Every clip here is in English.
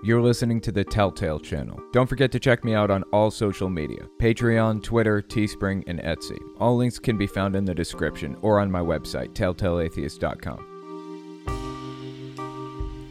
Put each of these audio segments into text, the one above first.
You're listening to the Telltale Channel. Don't forget to check me out on all social media Patreon, Twitter, Teespring, and Etsy. All links can be found in the description or on my website, telltaleatheist.com.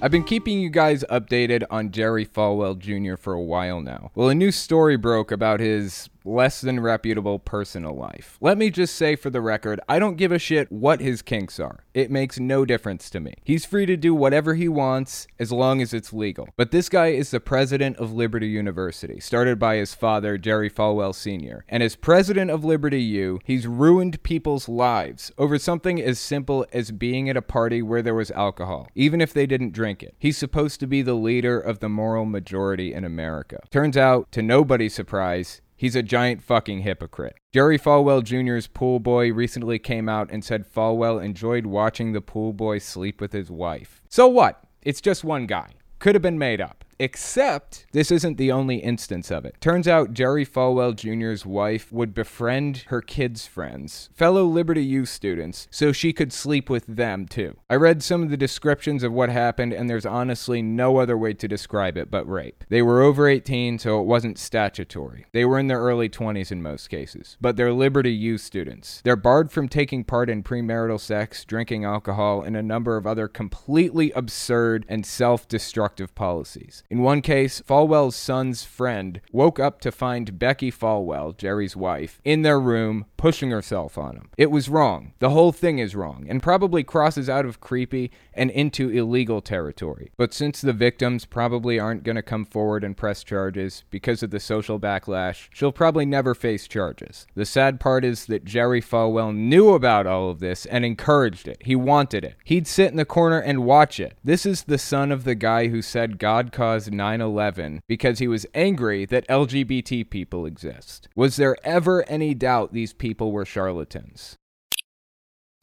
I've been keeping you guys updated on Jerry Falwell Jr. for a while now. Well, a new story broke about his less than reputable personal life. Let me just say for the record, I don't give a shit what his kinks are. It makes no difference to me. He's free to do whatever he wants as long as it's legal. But this guy is the president of Liberty University, started by his father, Jerry Falwell Sr. And as president of Liberty U, he's ruined people's lives over something as simple as being at a party where there was alcohol, even if they didn't drink it. He's supposed to be the leader of the moral majority in America. Turns out, to nobody's surprise, He's a giant fucking hypocrite. Jerry Falwell Jr.'s pool boy recently came out and said Falwell enjoyed watching the pool boy sleep with his wife. So what? It's just one guy. Could have been made up. Except this isn't the only instance of it. Turns out Jerry Falwell Jr.'s wife would befriend her kids' friends, fellow Liberty U students, so she could sleep with them too. I read some of the descriptions of what happened, and there's honestly no other way to describe it but rape. They were over 18, so it wasn't statutory. They were in their early 20s in most cases, but they're Liberty U students. They're barred from taking part in premarital sex, drinking alcohol, and a number of other completely absurd and self destructive policies. In one case, Falwell's son's friend woke up to find Becky Falwell, Jerry's wife, in their room pushing herself on him. It was wrong. The whole thing is wrong and probably crosses out of creepy and into illegal territory. But since the victims probably aren't going to come forward and press charges because of the social backlash, she'll probably never face charges. The sad part is that Jerry Falwell knew about all of this and encouraged it. He wanted it. He'd sit in the corner and watch it. This is the son of the guy who said God caused 9 11 because he was angry that LGBT people exist. Was there ever any doubt these people were charlatans?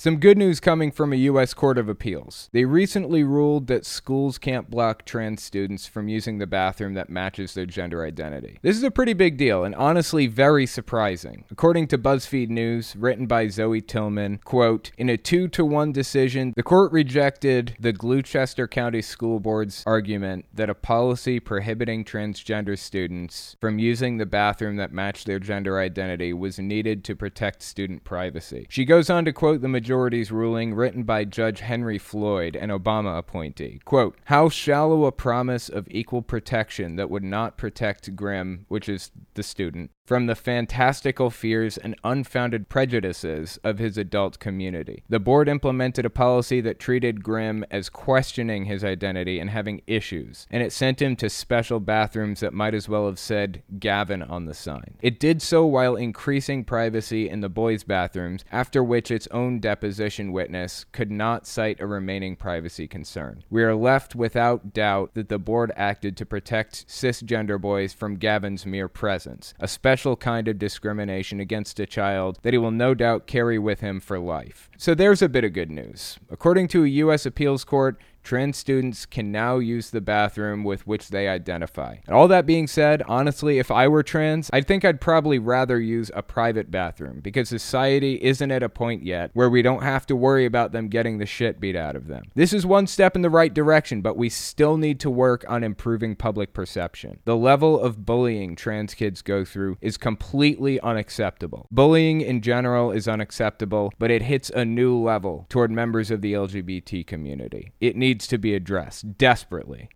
Some good news coming from a U.S. Court of Appeals. They recently ruled that schools can't block trans students from using the bathroom that matches their gender identity. This is a pretty big deal and honestly very surprising. According to BuzzFeed News, written by Zoe Tillman, quote, in a two to one decision, the court rejected the Gloucester County School Board's argument that a policy prohibiting transgender students from using the bathroom that matched their gender identity was needed to protect student privacy. She goes on to quote the majority majority's ruling written by Judge Henry Floyd, an Obama appointee. Quote, How shallow a promise of equal protection that would not protect Grimm, which is the student, from the fantastical fears and unfounded prejudices of his adult community. The board implemented a policy that treated Grimm as questioning his identity and having issues, and it sent him to special bathrooms that might as well have said Gavin on the sign. It did so while increasing privacy in the boys' bathrooms, after which its own deposition witness could not cite a remaining privacy concern. We are left without doubt that the board acted to protect cisgender boys from Gavin's mere presence, a special kind of discrimination against a child that he will no doubt carry with him for life. So there's a bit of good news. According to a U.S. appeals court, trans students can now use the bathroom with which they identify. And all that being said, honestly, if I were trans, I think I'd probably rather use a private bathroom because society isn't at a point yet where we don't have to worry about them getting the shit beat out of them. This is one step in the right direction, but we still need to work on improving public perception. The level of bullying trans kids go through is completely unacceptable. Bullying in general is unacceptable, but it hits a new level toward members of the LGBT community. It needs needs to be addressed desperately.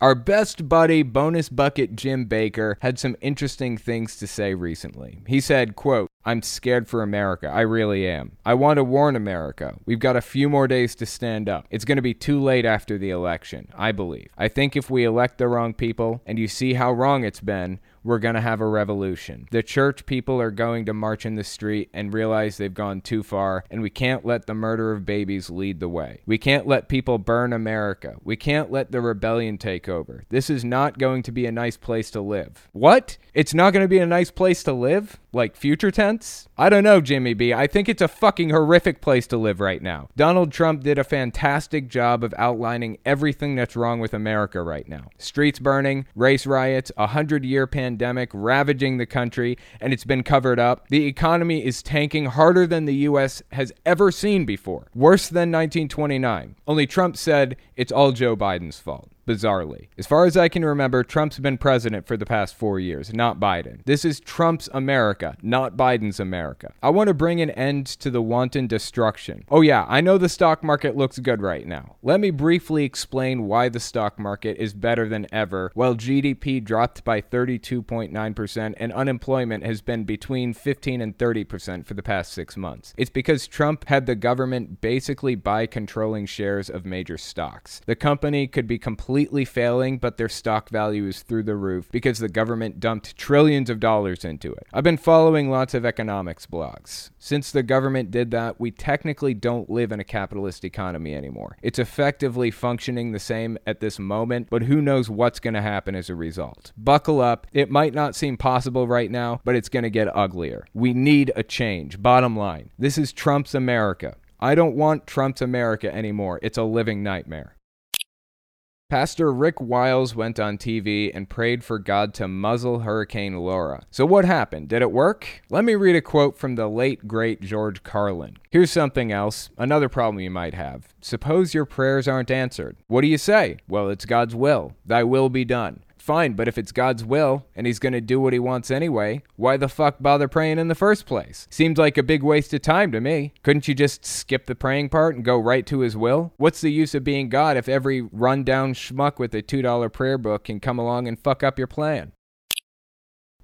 Our best buddy, bonus bucket Jim Bakker, had some interesting things to say recently. He said, quote, I'm scared for America. I really am. I want to warn America. We've got a few more days to stand up. It's going to be too late after the election, I believe. I think if we elect the wrong people, and you see how wrong it's been, we're going to have a revolution. The church people are going to march in the street and realize they've gone too far, and we can't let the murder of babies lead the way. We can't let people burn America. We can't let the rebellion take over. This is not going to be a nice place to live. What? It's not going to be a nice place to live? Like future tense? I don't know, Jimmy B. I think it's a fucking horrific place to live right now. Donald Trump did a fantastic job of outlining everything that's wrong with America right now streets burning, race riots, a hundred year pandemic pandemic ravaging the country, and it's been covered up. The economy is tanking harder than the U.S. has ever seen before, worse than 1929. Only Trump said it's all Joe Biden's fault. Bizarrely. As far as I can remember, Trump's been president for the past four years, not Biden. This is Trump's America, not Biden's America. I want to bring an end to the wanton destruction. Oh, yeah, I know the stock market looks good right now. Let me briefly explain why the stock market is better than ever while GDP dropped by 32.9% and unemployment has been between 15 and 30% for the past six months. It's because Trump had the government basically buy controlling shares of major stocks. The company could be completely failing, but their stock value is through the roof because the government dumped trillions of dollars into it. I've been following lots of economics blogs. Since the government did that, we technically don't live in a capitalist economy anymore. It's effectively functioning the same at this moment, but who knows what's going to happen as a result. Buckle up. It might not seem possible right now, but it's going to get uglier. We need a change. Bottom line this is Trump's America. I don't want Trump's America anymore. It's a living nightmare. Pastor Rick Wiles went on TV and prayed for God to muzzle Hurricane Laura. So, what happened? Did it work? Let me read a quote from the late, great George Carlin. Here's something else, another problem you might have. Suppose your prayers aren't answered. What do you say? Well, it's God's will. Thy will be done. Fine, but if it's God's will and he's going to do what he wants anyway, why the fuck bother praying in the first place? Seems like a big waste of time to me. Couldn't you just skip the praying part and go right to his will? What's the use of being God if every rundown schmuck with a $2 prayer book can come along and fuck up your plan?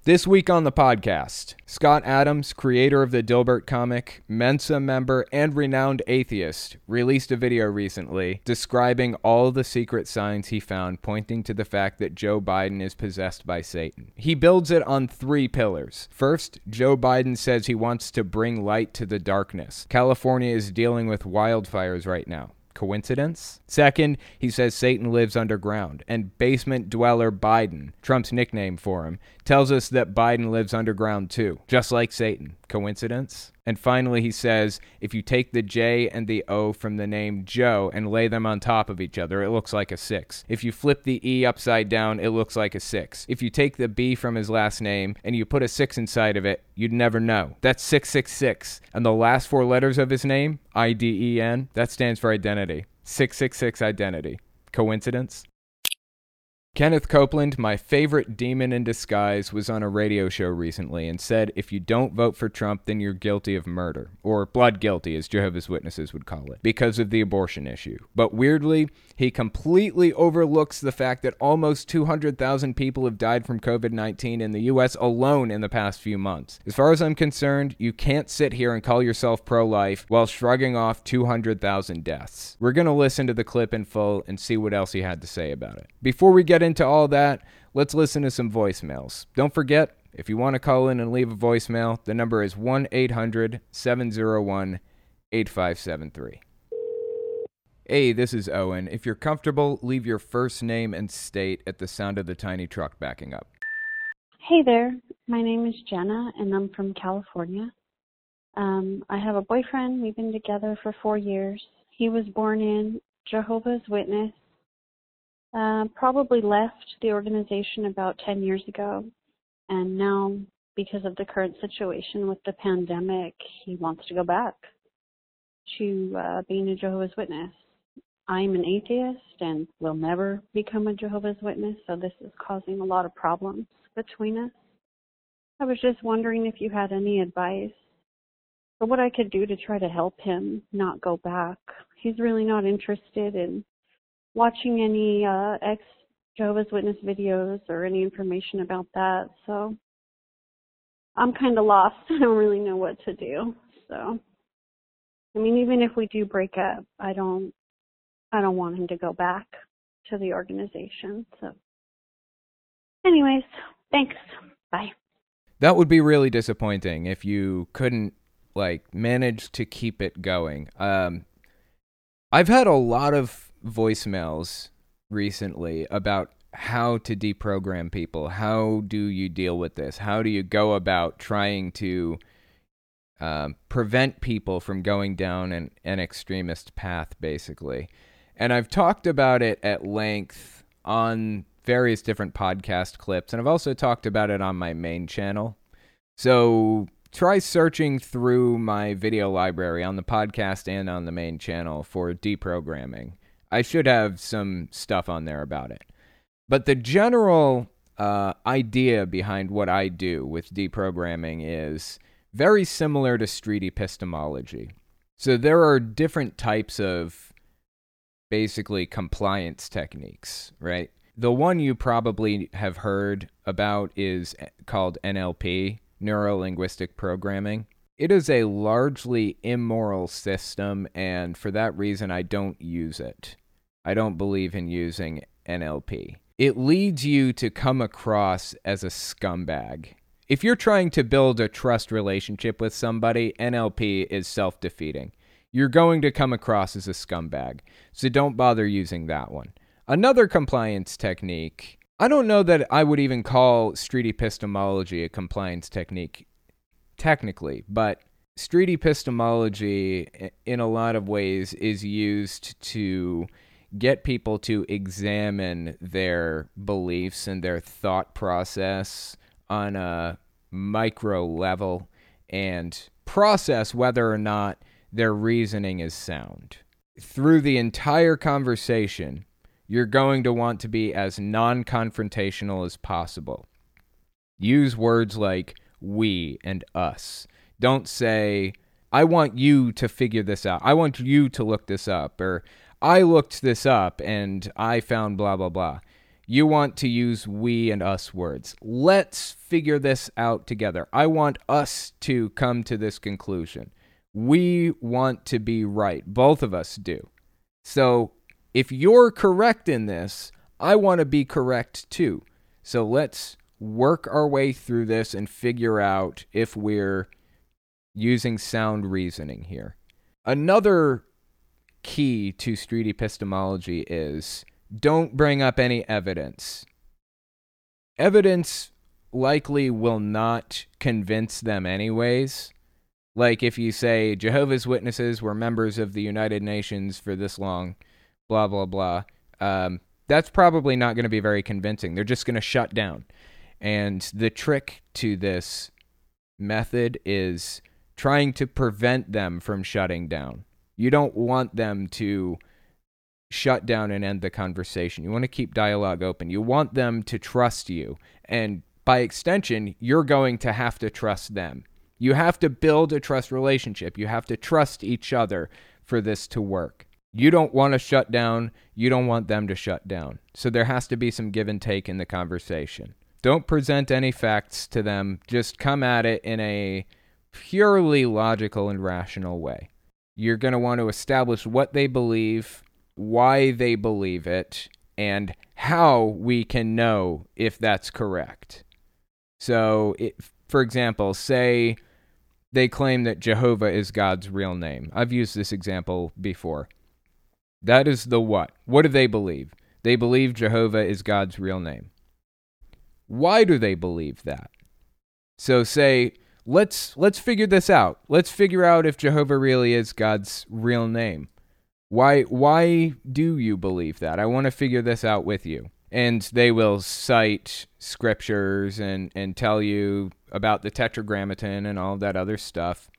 This week on the podcast, Scott Adams, creator of the Dilbert comic, Mensa member, and renowned atheist, released a video recently describing all the secret signs he found pointing to the fact that Joe Biden is possessed by Satan. He builds it on three pillars. First, Joe Biden says he wants to bring light to the darkness. California is dealing with wildfires right now. Coincidence? Second, he says Satan lives underground, and basement dweller Biden, Trump's nickname for him, tells us that Biden lives underground too, just like Satan. Coincidence? And finally, he says if you take the J and the O from the name Joe and lay them on top of each other, it looks like a six. If you flip the E upside down, it looks like a six. If you take the B from his last name and you put a six inside of it, you'd never know. That's 666. And the last four letters of his name, I D E N, that stands for identity. 666 identity. Coincidence? Kenneth Copeland, my favorite demon in disguise, was on a radio show recently and said if you don't vote for Trump, then you're guilty of murder, or blood guilty, as Jehovah's Witnesses would call it, because of the abortion issue. But weirdly, he completely overlooks the fact that almost 200,000 people have died from COVID 19 in the U.S. alone in the past few months. As far as I'm concerned, you can't sit here and call yourself pro life while shrugging off 200,000 deaths. We're going to listen to the clip in full and see what else he had to say about it. Before we get into all that, let's listen to some voicemails. Don't forget, if you want to call in and leave a voicemail, the number is 1 800 701 8573. Hey, this is Owen. If you're comfortable, leave your first name and state at the sound of the tiny truck backing up. Hey there, my name is Jenna and I'm from California. Um, I have a boyfriend. We've been together for four years. He was born in Jehovah's Witness uh, probably left the organization about 10 years ago. And now, because of the current situation with the pandemic, he wants to go back to uh, being a Jehovah's Witness. I'm an atheist and will never become a Jehovah's Witness, so this is causing a lot of problems between us. I was just wondering if you had any advice for what I could do to try to help him not go back. He's really not interested in watching any uh, ex Jehovah's Witness videos or any information about that. So I'm kind of lost. I don't really know what to do. So I mean, even if we do break up, I don't I don't want him to go back to the organization. So anyways, thanks. Bye. That would be really disappointing if you couldn't like manage to keep it going. Um I've had a lot of voicemails recently about how to deprogram people. How do you deal with this? How do you go about trying to um, prevent people from going down an, an extremist path, basically? And I've talked about it at length on various different podcast clips, and I've also talked about it on my main channel. So try searching through my video library on the podcast and on the main channel for deprogramming. I should have some stuff on there about it. But the general uh, idea behind what I do with deprogramming is very similar to street epistemology. So there are different types of basically compliance techniques, right? The one you probably have heard about is called NLP, Neuro Linguistic Programming. It is a largely immoral system, and for that reason, I don't use it. I don't believe in using NLP. It leads you to come across as a scumbag. If you're trying to build a trust relationship with somebody, NLP is self defeating. You're going to come across as a scumbag, so don't bother using that one. Another compliance technique, I don't know that I would even call street epistemology a compliance technique technically, but street epistemology, in a lot of ways, is used to get people to examine their beliefs and their thought process on a micro level and process whether or not their reasoning is sound. Through the entire conversation, you're going to want to be as non confrontational as possible. Use words like we and us. Don't say, I want you to figure this out. I want you to look this up. Or I looked this up and I found blah, blah, blah. You want to use we and us words. Let's figure this out together. I want us to come to this conclusion. We want to be right. Both of us do. So if you're correct in this, I want to be correct too. So let's work our way through this and figure out if we're using sound reasoning here. Another key to street epistemology is don't bring up any evidence. Evidence likely will not convince them, anyways. Like if you say Jehovah's Witnesses were members of the United Nations for this long, blah, blah, blah, um, that's probably not going to be very convincing. They're just going to shut down. And the trick to this method is trying to prevent them from shutting down. You don't want them to shut down and end the conversation. You want to keep dialogue open. You want them to trust you. And by extension, you're going to have to trust them. You have to build a trust relationship. You have to trust each other for this to work. You don't want to shut down. You don't want them to shut down. So there has to be some give and take in the conversation. Don't present any facts to them. Just come at it in a purely logical and rational way. You're going to want to establish what they believe, why they believe it, and how we can know if that's correct. So, it, for example, say they claim that Jehovah is God's real name. I've used this example before. That is the what. What do they believe? They believe Jehovah is God's real name. Why do they believe that? So say, let's let's figure this out. Let's figure out if Jehovah really is God's real name. Why why do you believe that? I want to figure this out with you. And they will cite scriptures and and tell you about the tetragrammaton and all that other stuff.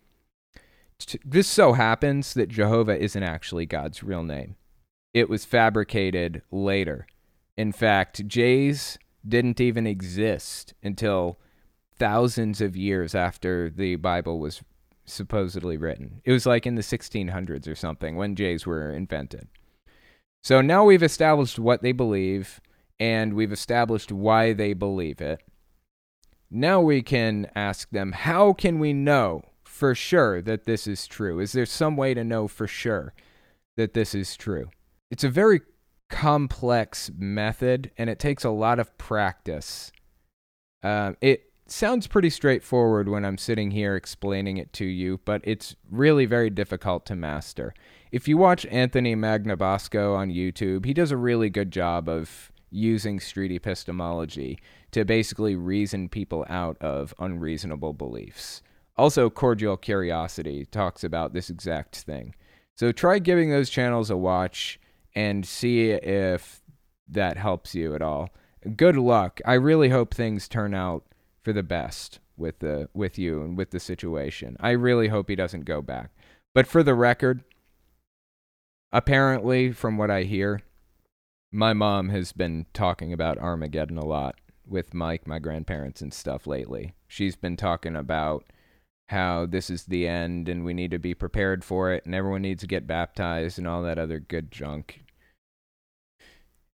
This so happens that Jehovah isn't actually God's real name. It was fabricated later. In fact, J's didn't even exist until thousands of years after the Bible was supposedly written. It was like in the 1600s or something when J's were invented. So now we've established what they believe and we've established why they believe it. Now we can ask them, how can we know for sure that this is true? Is there some way to know for sure that this is true? It's a very complex method and it takes a lot of practice. Uh, it sounds pretty straightforward when I'm sitting here explaining it to you, but it's really very difficult to master. If you watch Anthony Magnabosco on YouTube, he does a really good job of using street epistemology to basically reason people out of unreasonable beliefs. Also, Cordial Curiosity talks about this exact thing. So try giving those channels a watch and see if that helps you at all. Good luck. I really hope things turn out for the best with the with you and with the situation. I really hope he doesn't go back. But for the record, apparently, from what I hear, my mom has been talking about Armageddon a lot with Mike, my grandparents, and stuff lately. She's been talking about how this is the end and we need to be prepared for it and everyone needs to get baptized and all that other good junk.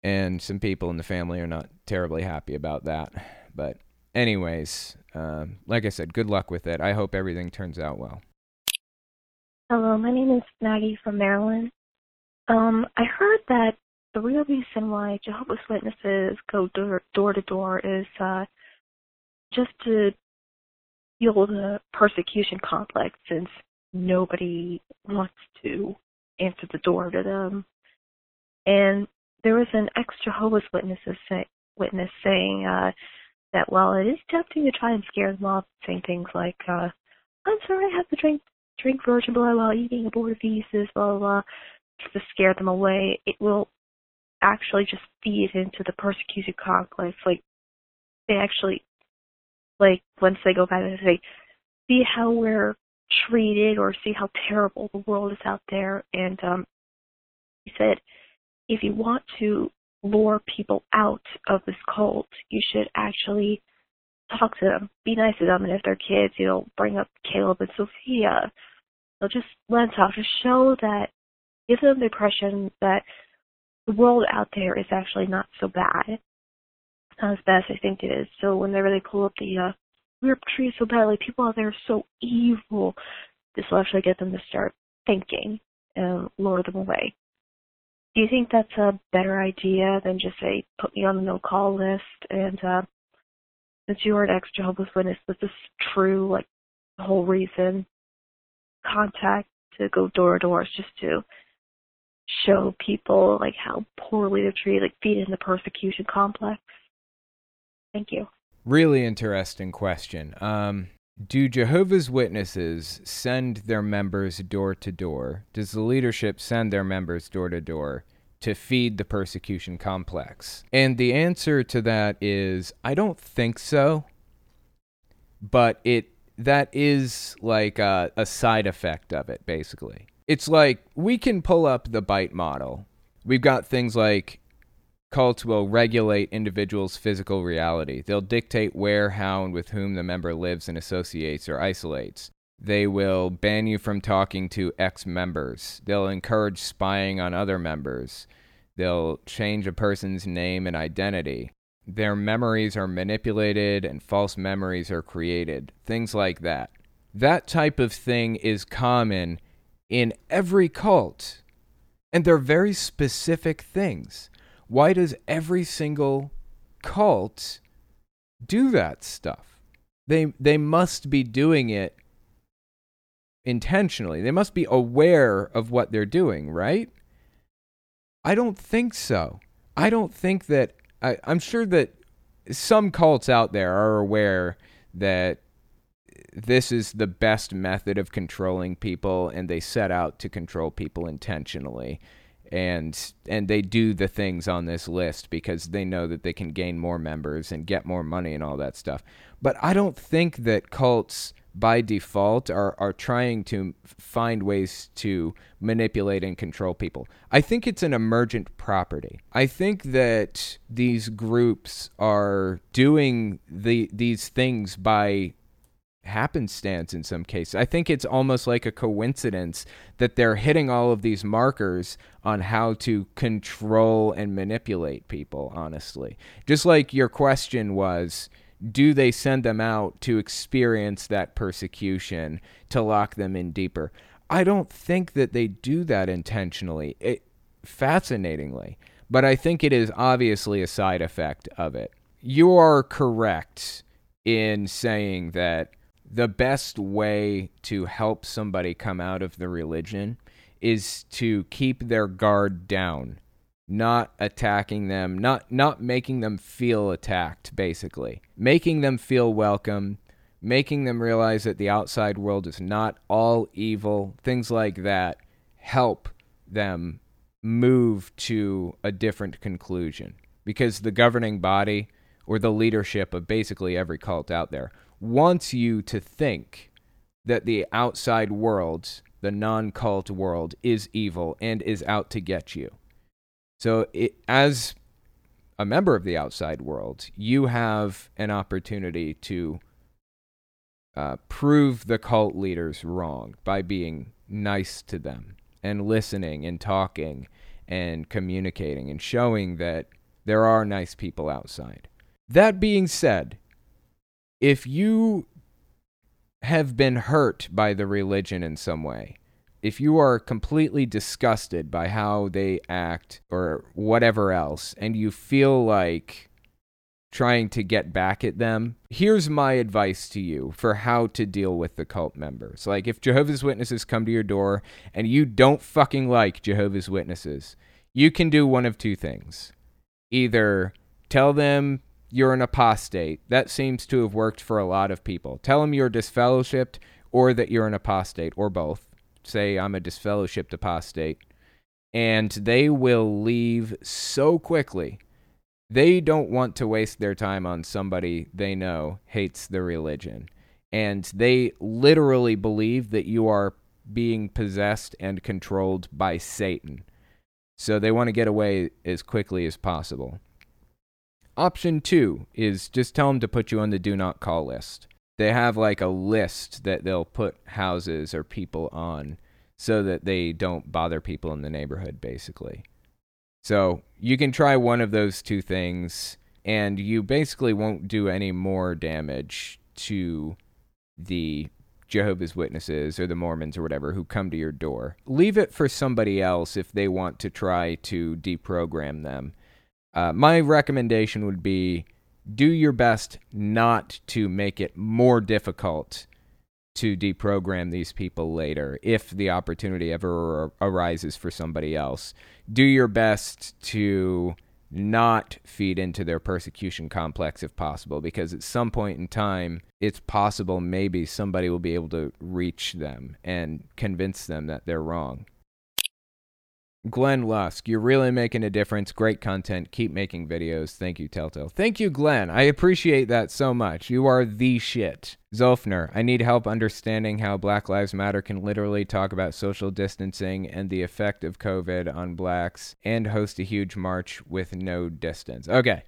And some people in the family are not terribly happy about that. But, anyways, um, like I said, good luck with it. I hope everything turns out well. Hello, my name is Maggie from Maryland. Um, I heard that the real reason why Jehovah's Witnesses go door, door to door is uh, just to fuel the persecution complex since nobody wants to answer the door to them. And there was an ex Jehovah's Witnesses say, witness saying uh, that while it is tempting to try and scare them off, saying things like, uh, "I'm sorry, I have to drink drink virgin blood while eating abortifeces," blah blah blah, just to scare them away, it will actually just feed into the persecution complex. Like they actually, like once they go back and say, see how we're treated or see how terrible the world is out there. And um, he said, if you want to lure people out of this cult, you should actually talk to them, be nice to them, and if they're kids, you know, bring up Caleb and Sophia. So just let them talk to show that, give them the impression that the world out there is actually not so bad. Not as bad as I think it is. So whenever they pull up the uh, we're treated so badly, people out there are so evil, this will actually get them to start thinking and lure them away. Do you think that's a better idea than just say, put me on the no call list and uh since you are an ex Jehovah's Witness, this true, like the whole reason contact to go door to door is just to show people like how poorly they're treated, like feed in the persecution complex? Thank you. Really interesting question. Um, do Jehovah's Witnesses send their members door to door? Does the leadership send their members door to door to feed the persecution complex? And the answer to that is I don't think so. But it that is like a, a side effect of it, basically it's like we can pull up the bite model. We've got things like cults will regulate individuals' physical reality. They'll dictate where, how, and with whom the member lives and associates or isolates. They will ban you from talking to ex members. They'll encourage spying on other members. They'll change a person's name and identity. Their memories are manipulated and false memories are created. Things like that. That type of thing is common in every cult. And they're very specific things. Why does every single cult do that stuff? They they must be doing it intentionally. They must be aware of what they're doing, right? I don't think so. I don't think that I, I'm sure that some cults out there are aware that this is the best method of controlling people and they set out to control people intentionally and and they do the things on this list because they know that they can gain more members and get more money and all that stuff. But i don't think that cults by default are are trying to find ways to manipulate and control people. I think it's an emergent property. I think that these groups are doing the these things by happenstance in some cases. I think it's almost like a coincidence that they're hitting all of these markers on how to control and manipulate people, honestly. Just like your question was do they send them out to experience that persecution to lock them in deeper? I don't think that they do that intentionally. It fascinatingly, but I think it is obviously a side effect of it. You are correct in saying that the best way to help somebody come out of the religion is to keep their guard down not attacking them not not making them feel attacked basically. Making them feel welcome making them realize that the outside world is not all evil things like that help them move to a different conclusion. Because the governing body or the leadership of basically every cult out there wants you to think that the outside world the non cult world is evil and is out to get you. So, it, as a member of the outside world, you have an opportunity to uh, prove the cult leaders wrong by being nice to them and listening and talking and communicating and showing that there are nice people outside. That being said, if you have been hurt by the religion in some way, if you are completely disgusted by how they act or whatever else, and you feel like trying to get back at them, here's my advice to you for how to deal with the cult members. Like, if Jehovah's Witnesses come to your door and you don't fucking like Jehovah's Witnesses, you can do one of two things. Either tell them you're an apostate. That seems to have worked for a lot of people. Tell them you're disfellowshipped or that you're an apostate, or both say I'm a disfellowshipped apostate, and they will leave so quickly. They don't want to waste their time on somebody they know hates the religion. And they literally believe that you are being possessed and controlled by Satan. So they want to get away as quickly as possible. Option two is just tell them to put you on the do not call list they have like a list that they'll put houses or people on so that they don't bother people in the neighborhood basically. So, you can try one of those two things and you basically won't do any more damage to the Jehovah's Witnesses or the Mormons or whatever who come to your door. Leave it for somebody else if they want to try to deprogram them. Uh, my recommendation would be do your best not to make it more difficult to deprogram these people later if the opportunity ever arises for somebody else. Do your best to not feed into their persecution complex if possible, because at some point in time, it's possible maybe somebody will be able to reach them and convince them that they're wrong. Glenn Lusk, you're really making a difference. Great content. Keep making videos. Thank you, Telltale. Thank you, Glenn. I appreciate that so much. You are the shit. Zolfner, I need help understanding how Black Lives Matter can literally talk about social distancing and the effect of COVID on blacks and host a huge march with no distance. Okay.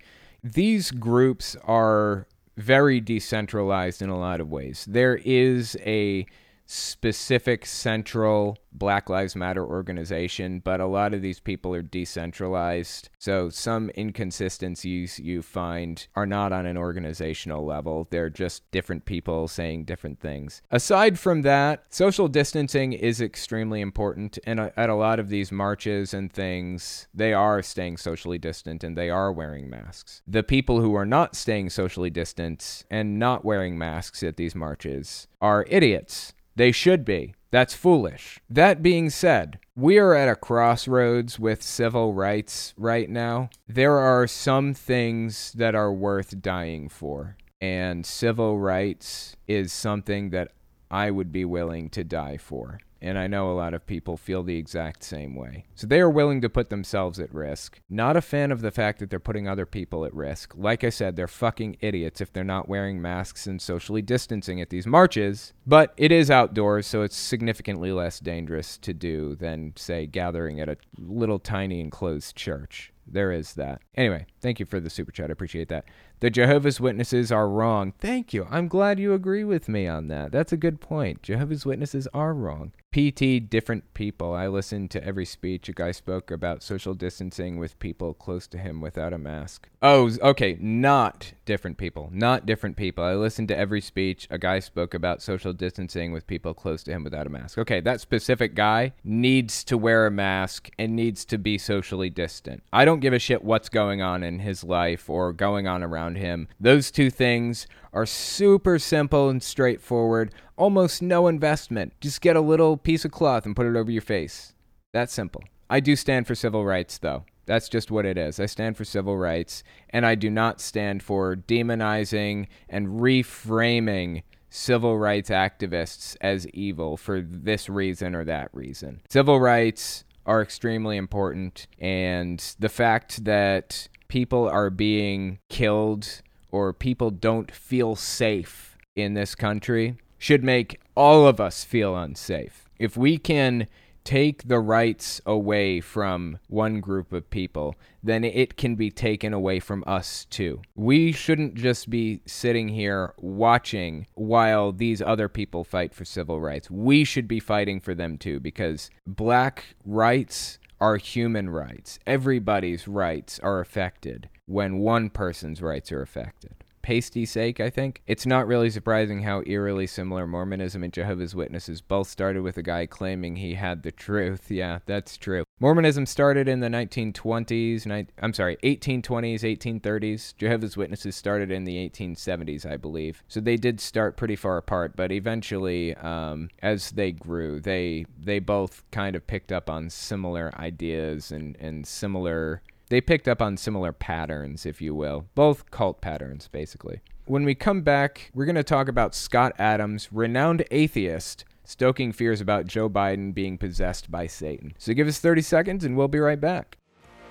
These groups are very decentralized in a lot of ways. There is a specific central Black Lives Matter organization, but a lot of these people are decentralized. So some inconsistencies you find are not on an organizational level. They're just different people saying different things. Aside from that, social distancing is extremely important. And at a lot of these marches and things, they are staying socially distant and they are wearing masks. The people who are not staying socially distant and not wearing masks at these marches are idiots they should be. That's foolish. That being said, we are at a crossroads with civil rights right now. There are some things that are worth dying for, and civil rights is something that I would be willing to die for and I know a lot of people feel the exact same way. So they are willing to put themselves at risk. Not a fan of the fact that they're putting other people at risk. Like I said, they're fucking idiots if they're not wearing masks and socially distancing at these marches. But it is outdoors, so it's significantly less dangerous to do than, say, gathering at a little tiny enclosed church. There is that. Anyway, thank you for the super chat. I appreciate that. The Jehovah's Witnesses are wrong. Thank you. I'm glad you agree with me on that. That's a good point. Jehovah's Witnesses are wrong. PT, different people. I listened to every speech. A guy spoke about social distancing with people close to him without a mask. Oh, okay. Not different people. Not different people. I listened to every speech. A guy spoke about social distancing with people close to him without a mask. Okay, that specific guy needs to wear a mask and needs to be socially distant. I don't give a shit what's going on in his life or going on around him. Those two things are super simple and straightforward, almost no investment. Just get a little piece of cloth and put it over your face. That's simple. I do stand for civil rights, though. That's just what it is. I stand for civil rights, and I do not stand for demonizing and reframing civil rights activists as evil for this reason or that reason. Civil rights are extremely important, and the fact that people are being killed or people don't feel safe in this country should make all of us feel unsafe. If we can take the rights away from one group of people, then it can be taken away from us too. We shouldn't just be sitting here watching while these other people fight for civil rights. We should be fighting for them too because black rights are human rights. Everybody's rights are affected when one person's rights are affected pasty sake, I think. It's not really surprising how eerily similar Mormonism and Jehovah's Witnesses both started with a guy claiming he had the truth. Yeah, that's true. Mormonism started in the 1920s, ni- I'm sorry, 1820s, 1830s. Jehovah's Witnesses started in the 1870s, I believe. So they did start pretty far apart, but eventually, um, as they grew, they they both kind of picked up on similar ideas and, and similar they picked up on similar patterns, if you will, both cult patterns, basically. When we come back, we're going to talk about Scott Adams, renowned atheist, stoking fears about Joe Biden being possessed by Satan. So give us 30 seconds and we'll be right back.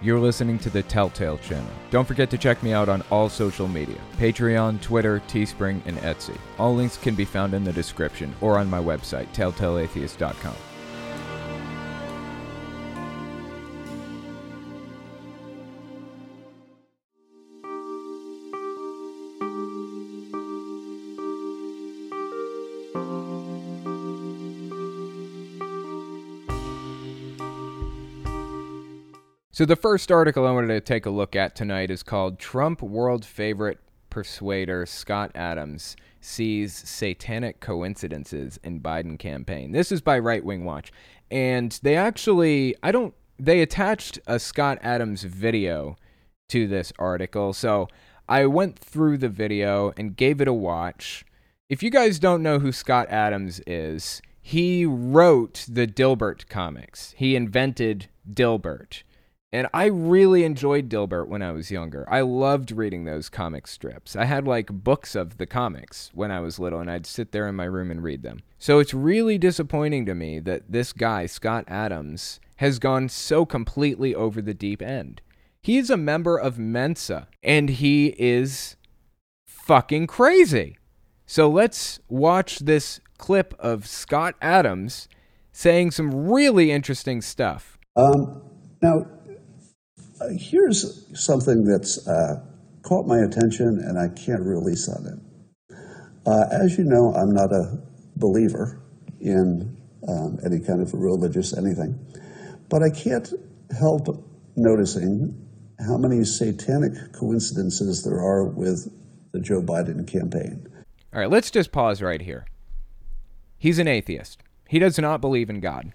You're listening to the Telltale Channel. Don't forget to check me out on all social media Patreon, Twitter, Teespring, and Etsy. All links can be found in the description or on my website, telltaleatheist.com. So, the first article I wanted to take a look at tonight is called Trump World Favorite Persuader Scott Adams Sees Satanic Coincidences in Biden Campaign. This is by Right Wing Watch. And they actually, I don't, they attached a Scott Adams video to this article. So, I went through the video and gave it a watch. If you guys don't know who Scott Adams is, he wrote the Dilbert comics. He invented Dilbert. And I really enjoyed Dilbert when I was younger. I loved reading those comic strips. I had like books of the comics when I was little, and I'd sit there in my room and read them. So it's really disappointing to me that this guy, Scott Adams, has gone so completely over the deep end. He's a member of Mensa, and he is fucking crazy. So let's watch this clip of Scott Adams saying some really interesting stuff. Um, now, here's something that's uh, caught my attention and I can't release on it. Uh, as you know, I'm not a believer in um, any kind of religious anything, but I can't help noticing how many satanic coincidences there are with the Joe Biden campaign. All right, let's just pause right here. He's an atheist. He does not believe in God.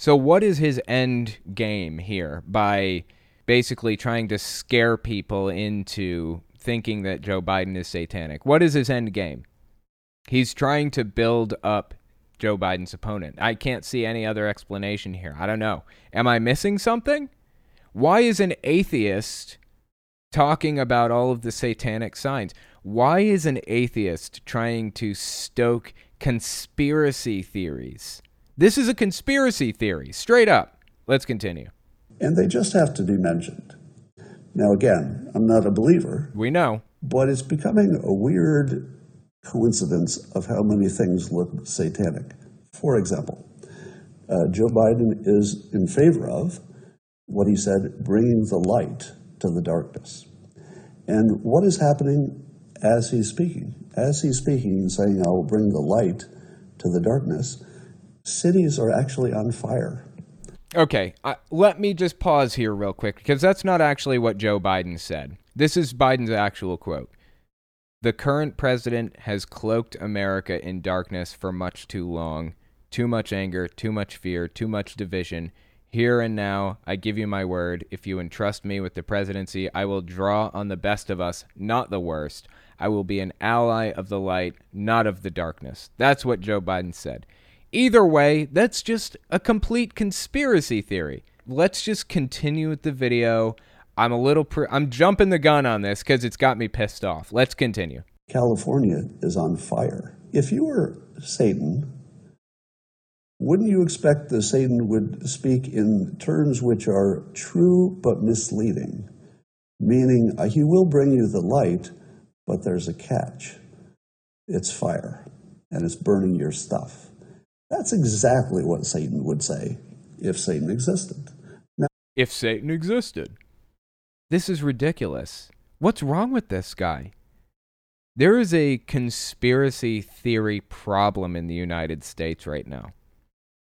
So, what is his end game here by basically trying to scare people into thinking that Joe Biden is satanic? What is his end game? He's trying to build up Joe Biden's opponent. I can't see any other explanation here. I don't know. Am I missing something? Why is an atheist talking about all of the satanic signs? Why is an atheist trying to stoke conspiracy theories? This is a conspiracy theory, straight up. Let's continue. And they just have to be mentioned. Now, again, I'm not a believer. We know. But it's becoming a weird coincidence of how many things look satanic. For example, uh, Joe Biden is in favor of what he said, bringing the light to the darkness. And what is happening as he's speaking? As he's speaking and saying, I will bring the light to the darkness, cities are actually on fire. Okay, let me just pause here real quick because that's not actually what Joe Biden said. This is Biden's actual quote. The current president has cloaked America in darkness for much too long. Too much anger, too much fear, too much division. Here and now, I give you my word. If you entrust me with the presidency, I will draw on the best of us, not the worst. I will be an ally of the light, not of the darkness. That's what Joe Biden said. Either way, that's just a complete conspiracy theory. Let's just continue with the video. I'm a little pre- I'm jumping the gun on this cuz it's got me pissed off. Let's continue. California is on fire. If you were Satan, wouldn't you expect that Satan would speak in terms which are true but misleading? Meaning, uh, he will bring you the light, but there's a catch. It's fire, and it's burning your stuff. That's exactly what Satan would say if Satan existed. Now, if Satan existed. This is ridiculous. What's wrong with this guy? There is a conspiracy theory problem in the United States right now.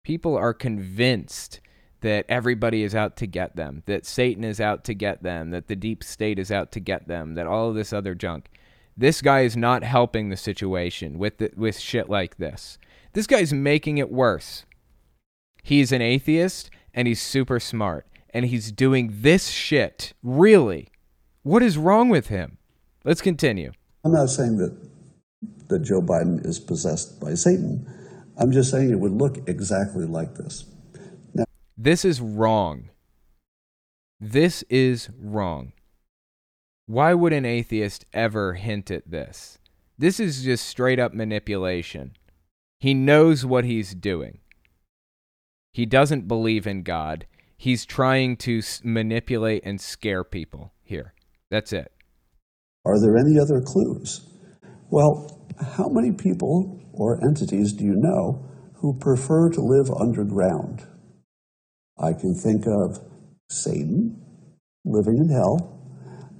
People are convinced that everybody is out to get them, that Satan is out to get them, that the deep state is out to get them, that all of this other junk. This guy is not helping the situation with the, with shit like this. This guy's making it worse. He's an atheist and he's super smart and he's doing this shit. Really? What is wrong with him? Let's continue. I'm not saying that that Joe Biden is possessed by Satan. I'm just saying it would look exactly like this. Now, this is wrong. This is wrong. Why would an atheist ever hint at this? This is just straight up manipulation. He knows what he's doing. He doesn't believe in God. He's trying to manipulate and scare people here. That's it. Are there any other clues? Well, how many people or entities do you know who prefer to live underground? I can think of Satan living in hell.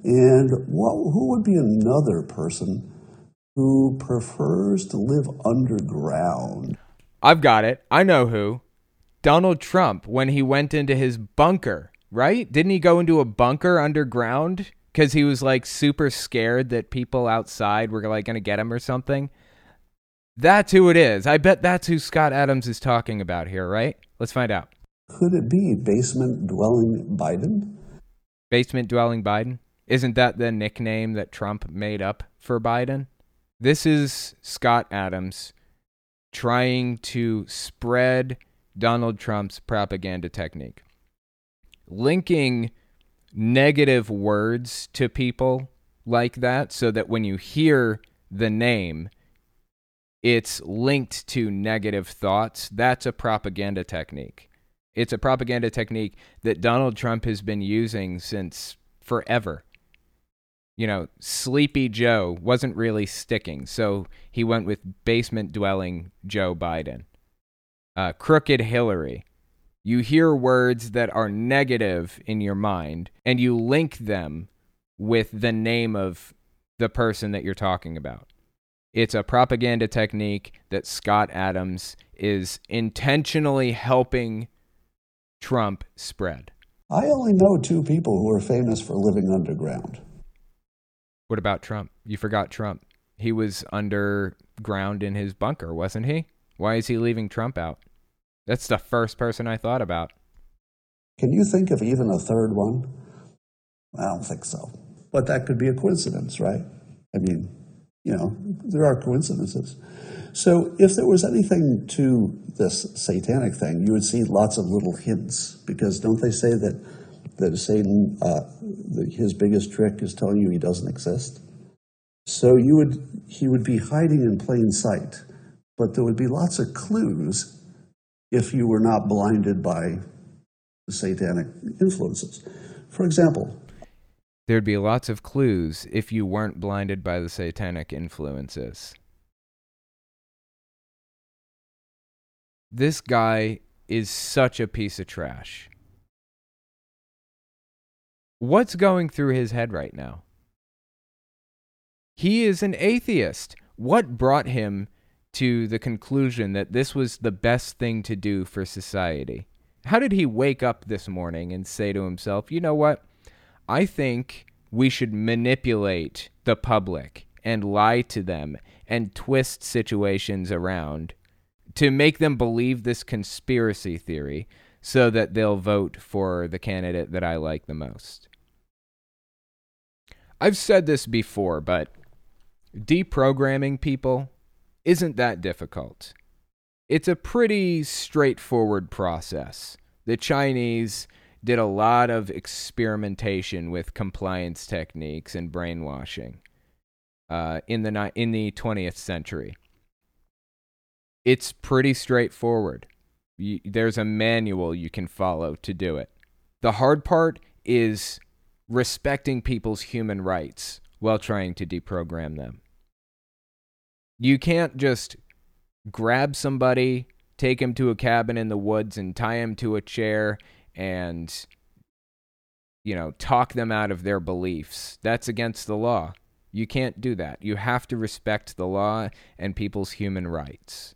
And what, who would be another person who prefers to live underground? I've got it. I know who. Donald Trump when he went into his bunker, right? Didn't he go into a bunker underground because he was like super scared that people outside were like going to get him or something? That's who it is. I bet that's who Scott Adams is talking about here, right? Let's find out. Could it be basement dwelling Biden? Basement dwelling Biden? Isn't that the nickname that Trump made up for Biden? This is Scott Adams trying to spread Donald Trump's propaganda technique. Linking negative words to people like that so that when you hear the name, it's linked to negative thoughts. That's a propaganda technique. It's a propaganda technique that Donald Trump has been using since forever. You know, Sleepy Joe wasn't really sticking, so he went with basement dwelling Joe Biden uh, crooked Hillary. You hear words that are negative in your mind and you link them with the name of the person that you're talking about. It's a propaganda technique that Scott Adams is intentionally helping Trump spread. I only know two people who are famous for living underground. What about Trump? You forgot Trump. He was underground in his bunker, wasn't he? Why is he leaving Trump out? That's the first person I thought about. Can you think of even a third one? I don't think so. But that could be a coincidence, right? I mean, you know, there are coincidences. So if there was anything to this satanic thing, you would see lots of little hints because don't they say that that Satan, uh, his biggest trick is telling you he doesn't exist? So you would he would be hiding in plain sight but there would be lots of clues if you were not blinded by the satanic influences. For example, there'd be lots of clues if you weren't blinded by the satanic influences. This guy is such a piece of trash. What's going through his head right now? He is an atheist. What brought him to the conclusion that this was the best thing to do for society? How did he wake up this morning and say to himself, you know what? I think we should manipulate the public and lie to them and twist situations around to make them believe this conspiracy theory so that they'll vote for the candidate that I like the most. I've said this before, but deprogramming people isn't that difficult. It's a pretty straightforward process. The Chinese did a lot of experimentation with compliance techniques and brainwashing uh, in the in the 20th century. It's pretty straightforward. You, there's a manual you can follow to do it. The hard part is respecting people's human rights while trying to deprogram them. You can't just grab somebody, take him to a cabin in the woods and tie him to a chair and you know, talk them out of their beliefs. That's against the law. You can't do that. You have to respect the law and people's human rights.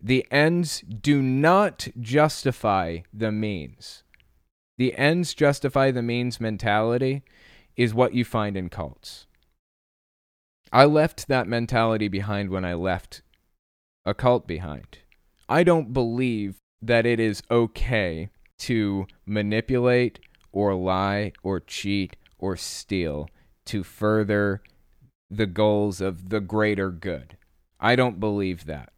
The ends do not justify the means. The ends justify the means mentality is what you find in cults. I left that mentality behind when I left a cult behind. I don't believe that it is okay to manipulate or lie or cheat or steal to further the goals of the greater good. I don't believe that.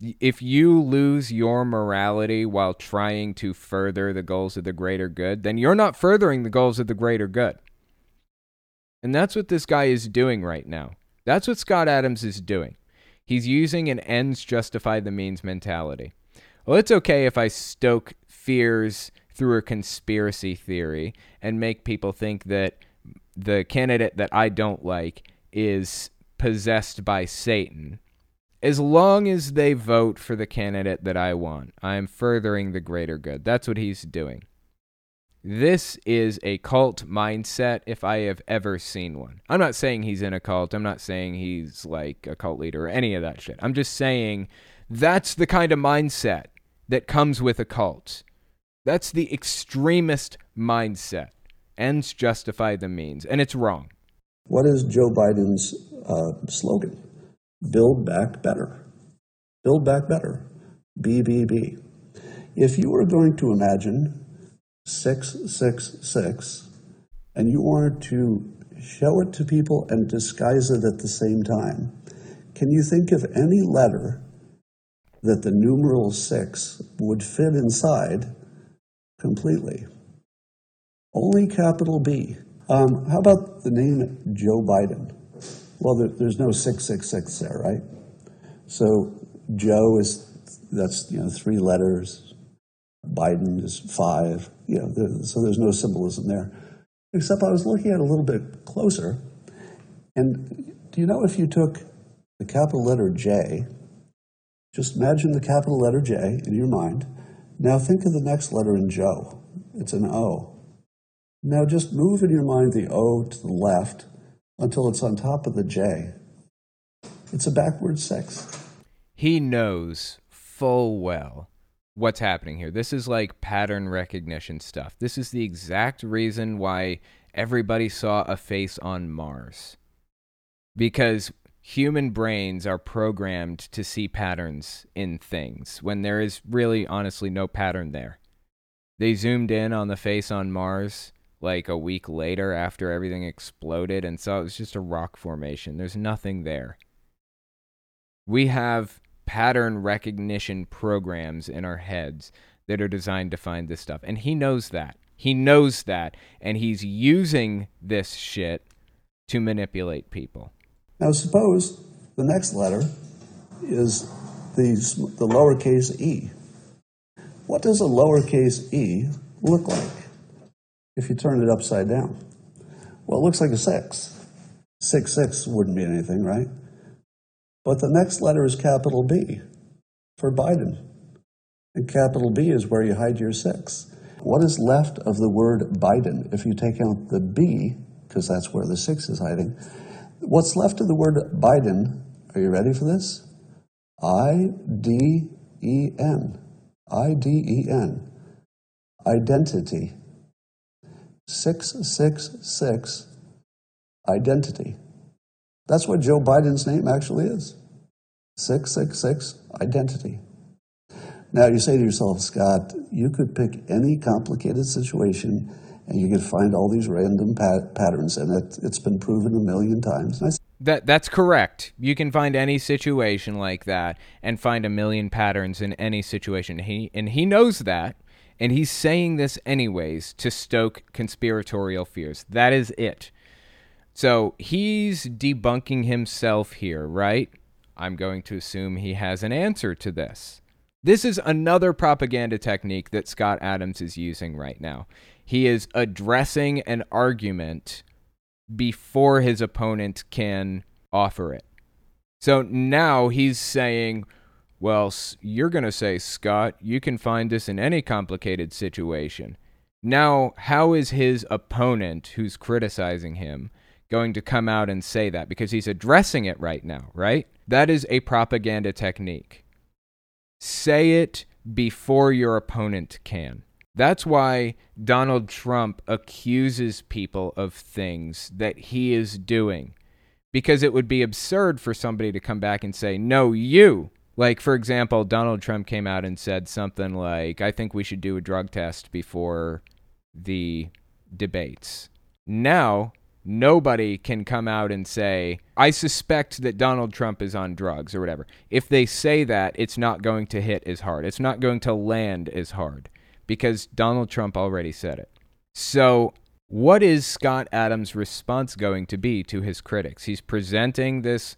If you lose your morality while trying to further the goals of the greater good, then you're not furthering the goals of the greater good. And that's what this guy is doing right now. That's what Scott Adams is doing. He's using an ends justify the means mentality. Well, it's okay if I stoke fears through a conspiracy theory and make people think that the candidate that I don't like is possessed by Satan. As long as they vote for the candidate that I want, I am furthering the greater good. That's what he's doing. This is a cult mindset if I have ever seen one. I'm not saying he's in a cult. I'm not saying he's like a cult leader or any of that shit. I'm just saying that's the kind of mindset that comes with a cult. That's the extremist mindset. Ends justify the means, and it's wrong. What is Joe Biden's uh, slogan? Build back better. Build back better. BBB. If you were going to imagine 666 and you wanted to show it to people and disguise it at the same time, can you think of any letter that the numeral 6 would fit inside completely. Only capital B. Um, how about the name Joe Biden? Well, there, there's no 666 there, right? So Joe is, that's, you know, three letters. Biden is five. You know, there, so there's no symbolism there. Except I was looking at it a little bit closer. And do you know if you took the capital letter J, just imagine the capital letter J in your mind, now think of the next letter in Joe. It's an O. Now just move in your mind the O to the left until it's on top of the J. It's a backward six. He knows full well what's happening here. This is like pattern recognition stuff. This is the exact reason why everybody saw a face on Mars. Because human brains are programmed to see patterns in things when there is really honestly no pattern there. They zoomed in on the face on Mars like a week later after everything exploded and so it was just a rock formation. There's nothing there. We have pattern recognition programs in our heads that are designed to find this stuff. And he knows that. He knows that. And he's using this shit to manipulate people. Now, suppose the next letter is the, the lowercase e. What does a lowercase e look like if you turn it upside down? Well, it looks like a six. Six, six wouldn't be anything, right? But the next letter is capital B for Biden. And capital B is where you hide your six. What is left of the word Biden if you take out the B, because that's where the six is hiding? What's left of the word Biden, are you ready for this? I D E N. I D E N. Identity. 666 identity. That's what Joe Biden's name actually is. 666 identity. Now you say to yourself, Scott, you could pick any complicated situation and you could find all these random pat- patterns in it. It's been proven a million times. That that's correct. You can find any situation like that and find a million patterns in any situation. He and he knows that, and he's saying this anyways to stoke conspiratorial fears. That is it. So he's debunking himself here, right? I'm going to assume he has an answer to this. This is another propaganda technique that Scott Adams is using right now. He is addressing an argument before his opponent can offer it. So now he's saying, Well, you're going to say, Scott, you can find this in any complicated situation. Now, how is his opponent, who's criticizing him, going to come out and say that? Because he's addressing it right now, right? That is a propaganda technique. Say it before your opponent can. That's why Donald Trump accuses people of things that he is doing. Because it would be absurd for somebody to come back and say, no, you. Like, for example, Donald Trump came out and said something like, I think we should do a drug test before the debates. Now, nobody can come out and say, I suspect that Donald Trump is on drugs or whatever. If they say that, it's not going to hit as hard. It's not going to land as hard because Donald Trump already said it. So, what is Scott Adams' response going to be to his critics? He's presenting this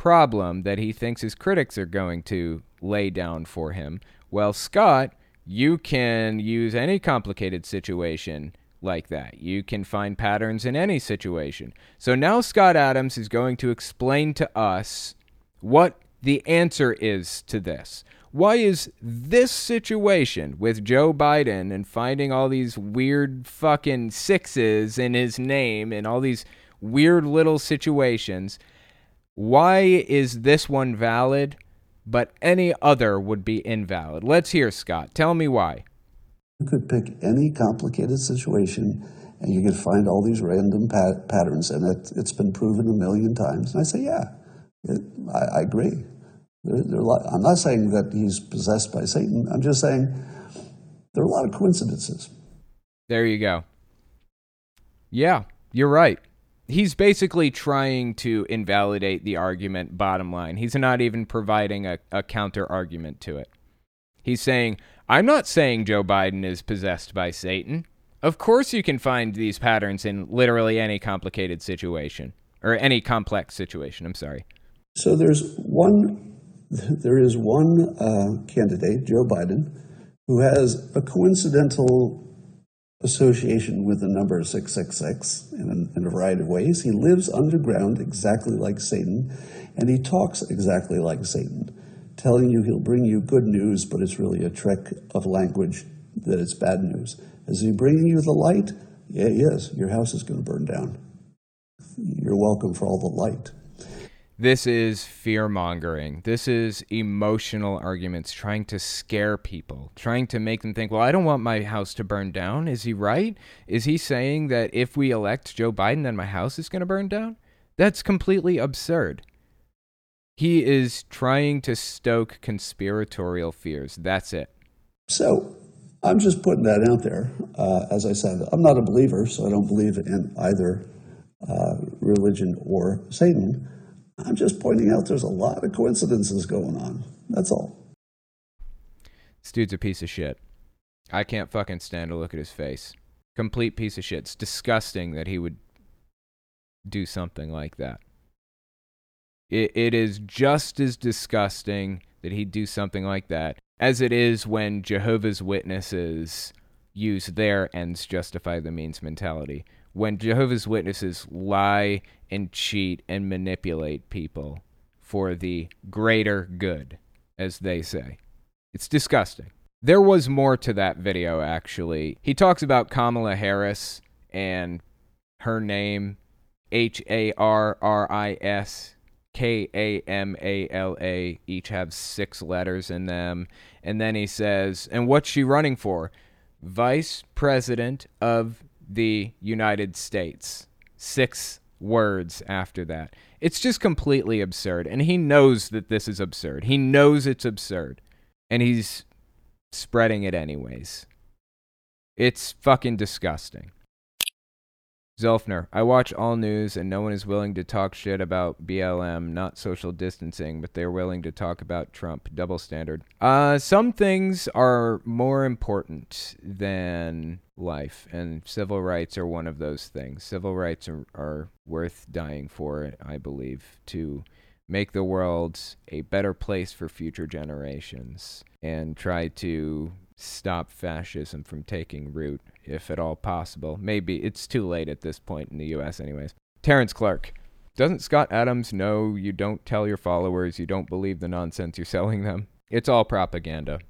problem that he thinks his critics are going to lay down for him. Well, Scott, you can use any complicated situation like that. You can find patterns in any situation. So now Scott Adams is going to explain to us what the answer is to this. Why is this situation with Joe Biden and finding all these weird fucking sixes in his name and all these weird little situations, why is this one valid, but any other would be invalid? Let's hear, Scott. Tell me why. You could pick any complicated situation and you could find all these random pat- patterns, and it, has been proven a million times. And I say, yeah, it, I, I, agree. There, there lot, I'm not saying that he's possessed by Satan. I'm just saying there are a lot of coincidences. There you go. Yeah, you're right. He's basically trying to invalidate the argument, bottom line. He's not even providing a, a counter argument to it. He's saying, I'm not saying Joe Biden is possessed by Satan. Of course, you can find these patterns in literally any complicated situation or any complex situation. I'm sorry. So there's one there is one uh, candidate, Joe Biden, who has a coincidental association with the number 666 in a, in a variety of ways. He lives underground exactly like Satan, and he talks exactly like Satan, telling you he'll bring you good news, but it's really a trick of language that it's bad news. Is he bringing you the light? Yeah, he is. Your house is going to burn down. You're welcome for all the light. This is fear mongering. This is emotional arguments, trying to scare people, trying to make them think, well, I don't want my house to burn down. Is he right? Is he saying that if we elect Joe Biden, then my house is going to burn down? That's completely absurd. He is trying to stoke conspiratorial fears. That's it. So I'm just putting that out there. Uh, as I said, I'm not a believer, so I don't believe in either uh, religion or Satan. I'm just pointing out there's a lot of coincidences going on. That's all. This dude's a piece of shit. I can't fucking stand to look at his face. Complete piece of shit. It's disgusting that he would do something like that. It, it is just as disgusting that he'd do something like that as it is when Jehovah's Witnesses use their ends justify the means mentality when Jehovah's Witnesses lie and cheat and manipulate people for the greater good, as they say. It's disgusting. There was more to that video, actually. He talks about Kamala Harris and her name, H A R R I S K A M A L A, each have six letters in them. And then he says, and what's she running for? Vice President of the United States. Six words after that. It's just completely absurd. And he knows that this is absurd. He knows it's absurd. And he's spreading it anyways. It's fucking disgusting. Zelfner, I watch all news and no one is willing to talk shit about BLM, not social distancing, but they're willing to talk about Trump. Double standard. Uh, some things are more important than life, and civil rights are one of those things. Civil rights are, are worth dying for, I believe, to make the world a better place for future generations and try to stop fascism from taking root, if at all possible. Maybe it's too late at this point in the U.S., anyways. Terrence Clark. Doesn't Scott Adams know you don't tell your followers you don't believe the nonsense you're selling them? It's all propaganda.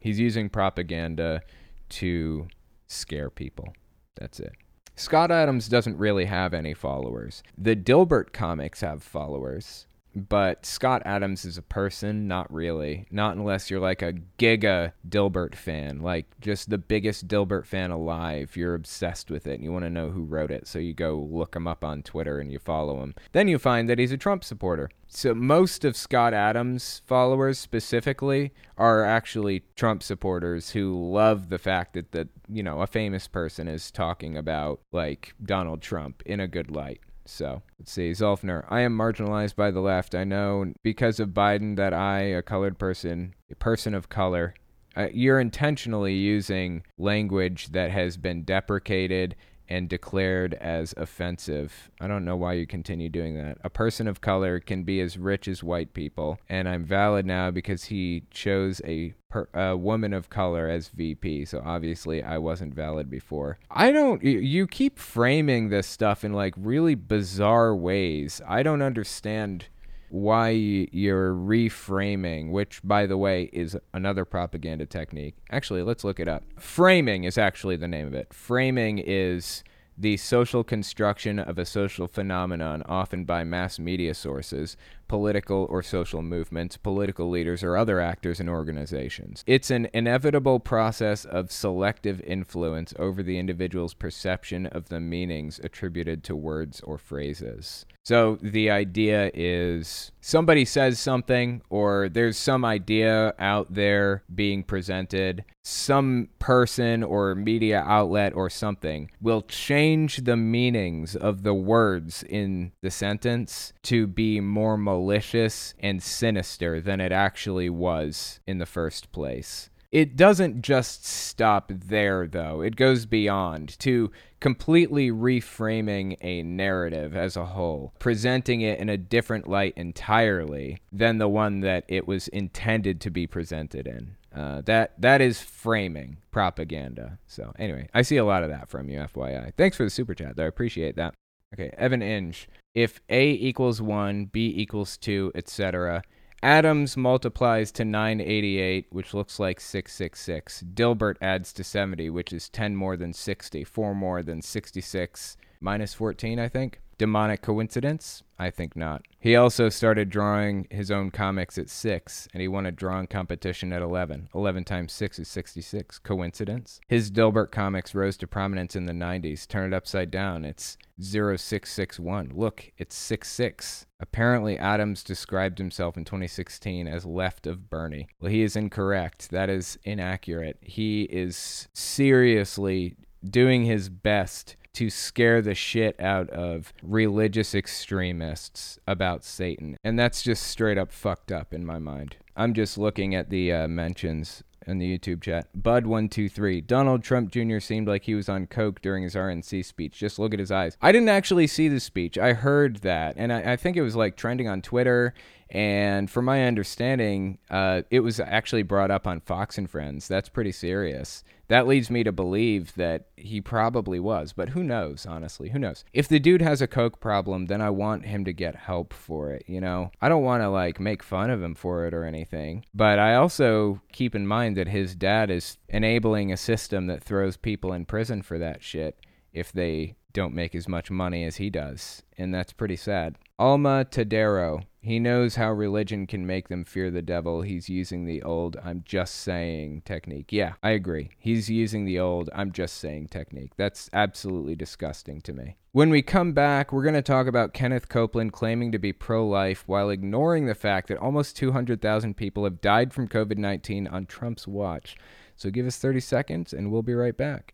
He's using propaganda to scare people. That's it. Scott Adams doesn't really have any followers. The Dilbert comics have followers but Scott Adams is a person, not really. Not unless you're like a giga Dilbert fan, like just the biggest Dilbert fan alive. You're obsessed with it and you want to know who wrote it, so you go look him up on Twitter and you follow him. Then you find that he's a Trump supporter. So most of Scott Adams' followers specifically are actually Trump supporters who love the fact that that, you know, a famous person is talking about like Donald Trump in a good light. So let's see, Zolfner. I am marginalized by the left. I know because of Biden that I, a colored person, a person of color, uh, you're intentionally using language that has been deprecated and declared as offensive. I don't know why you continue doing that. A person of color can be as rich as white people, and I'm valid now because he chose a per, a woman of color as VP. So obviously I wasn't valid before. I don't you keep framing this stuff in like really bizarre ways. I don't understand why you're reframing, which, by the way, is another propaganda technique. Actually, let's look it up. Framing is actually the name of it. Framing is the social construction of a social phenomenon, often by mass media sources, political or social movements, political leaders, or other actors and organizations. It's an inevitable process of selective influence over the individual's perception of the meanings attributed to words or phrases. So the idea is somebody says something, or there's some idea out there being presented. Some person or media outlet or something will change the meanings of the words in the sentence to be more malicious and sinister than it actually was in the first place. It doesn't just stop there, though. It goes beyond to completely reframing a narrative as a whole, presenting it in a different light entirely than the one that it was intended to be presented in. Uh, that that is framing propaganda. So anyway, I see a lot of that from you, FYI. Thanks for the super chat, though. I appreciate that. Okay, Evan Inge. If A equals one, B equals two, etc Adams multiplies to 988, which looks like 666. Dilbert adds to 70, which is 10 more than 60, 4 more than 66, minus 14, I think. Demonic coincidence? I think not. He also started drawing his own comics at 6, and he won a drawing competition at 11. 11 times 6 is 66. Coincidence? His Dilbert comics rose to prominence in the 90s. Turn it upside down. It's 0661. Look, it's 66. Apparently, Adams described himself in 2016 as left of Bernie. Well, he is incorrect. That is inaccurate. He is seriously doing his best to scare the shit out of religious extremists about Satan. And that's just straight up fucked up in my mind. I'm just looking at the uh, mentions in the YouTube chat. Bud123. Donald Trump Jr. seemed like he was on Coke during his RNC speech. Just look at his eyes. I didn't actually see the speech. I heard that. And I, I think it was like trending on Twitter and from my understanding, uh, it was actually brought up on Fox and Friends. That's pretty serious. That leads me to believe that he probably was, but who knows, honestly? Who knows? If the dude has a coke problem, then I want him to get help for it, you know? I don't want to like make fun of him for it or anything, but I also keep in mind that his dad is enabling a system that throws people in prison for that shit if they don't make as much money as he does, and that's pretty sad. Alma Tadero. He knows how religion can make them fear the devil. He's using the old I'm just saying technique. Yeah, I agree. He's using the old I'm just saying technique. That's absolutely disgusting to me. When we come back, we're going to talk about Kenneth Copeland claiming to be pro life while ignoring the fact that almost 200,000 people have died from COVID 19 on Trump's watch. So give us 30 seconds and we'll be right back.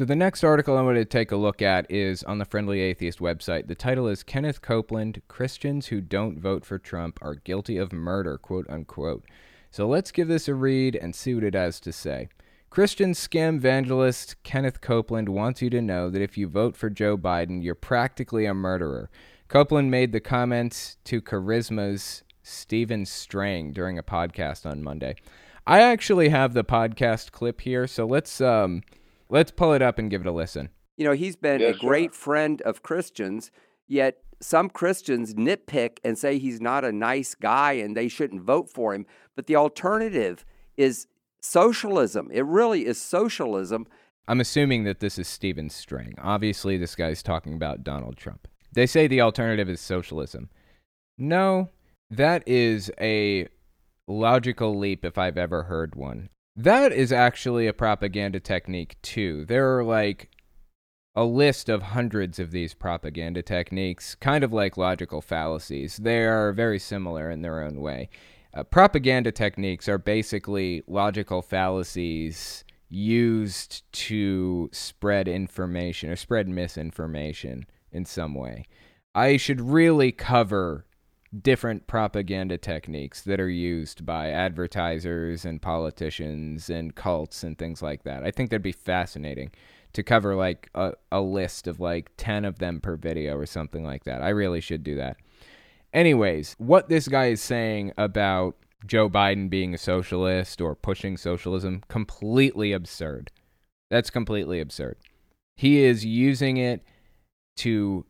So the next article I'm going to take a look at is on the Friendly Atheist website. The title is Kenneth Copeland: Christians who don't vote for Trump are guilty of murder, quote unquote. So let's give this a read and see what it has to say. Christian scam evangelist Kenneth Copeland wants you to know that if you vote for Joe Biden, you're practically a murderer. Copeland made the comments to Charisma's Stephen Strang during a podcast on Monday. I actually have the podcast clip here, so let's um let's pull it up and give it a listen. You know, he's been Yeah, a great sure. friend of Christians, yet some Christians nitpick and say he's not a nice guy and they shouldn't vote for him. But the alternative is socialism. It really is socialism. I'm assuming that this is Steven String. Obviously, this guy's talking about Donald Trump. They say the alternative is socialism. No, that is a logical leap if I've ever heard one. That is actually a propaganda technique, too. There are like a list of hundreds of these propaganda techniques, kind of like logical fallacies. They are very similar in their own way. Uh, propaganda techniques are basically logical fallacies used to spread information or spread misinformation in some way. I should really cover different propaganda techniques that are used by advertisers and politicians and cults and things like that. I think that'd be fascinating to cover like a, a list of like 10 of them per video or something like that. I really should do that. Anyways, what this guy is saying about Joe Biden being a socialist or pushing socialism completely absurd. That's completely absurd. He is using it to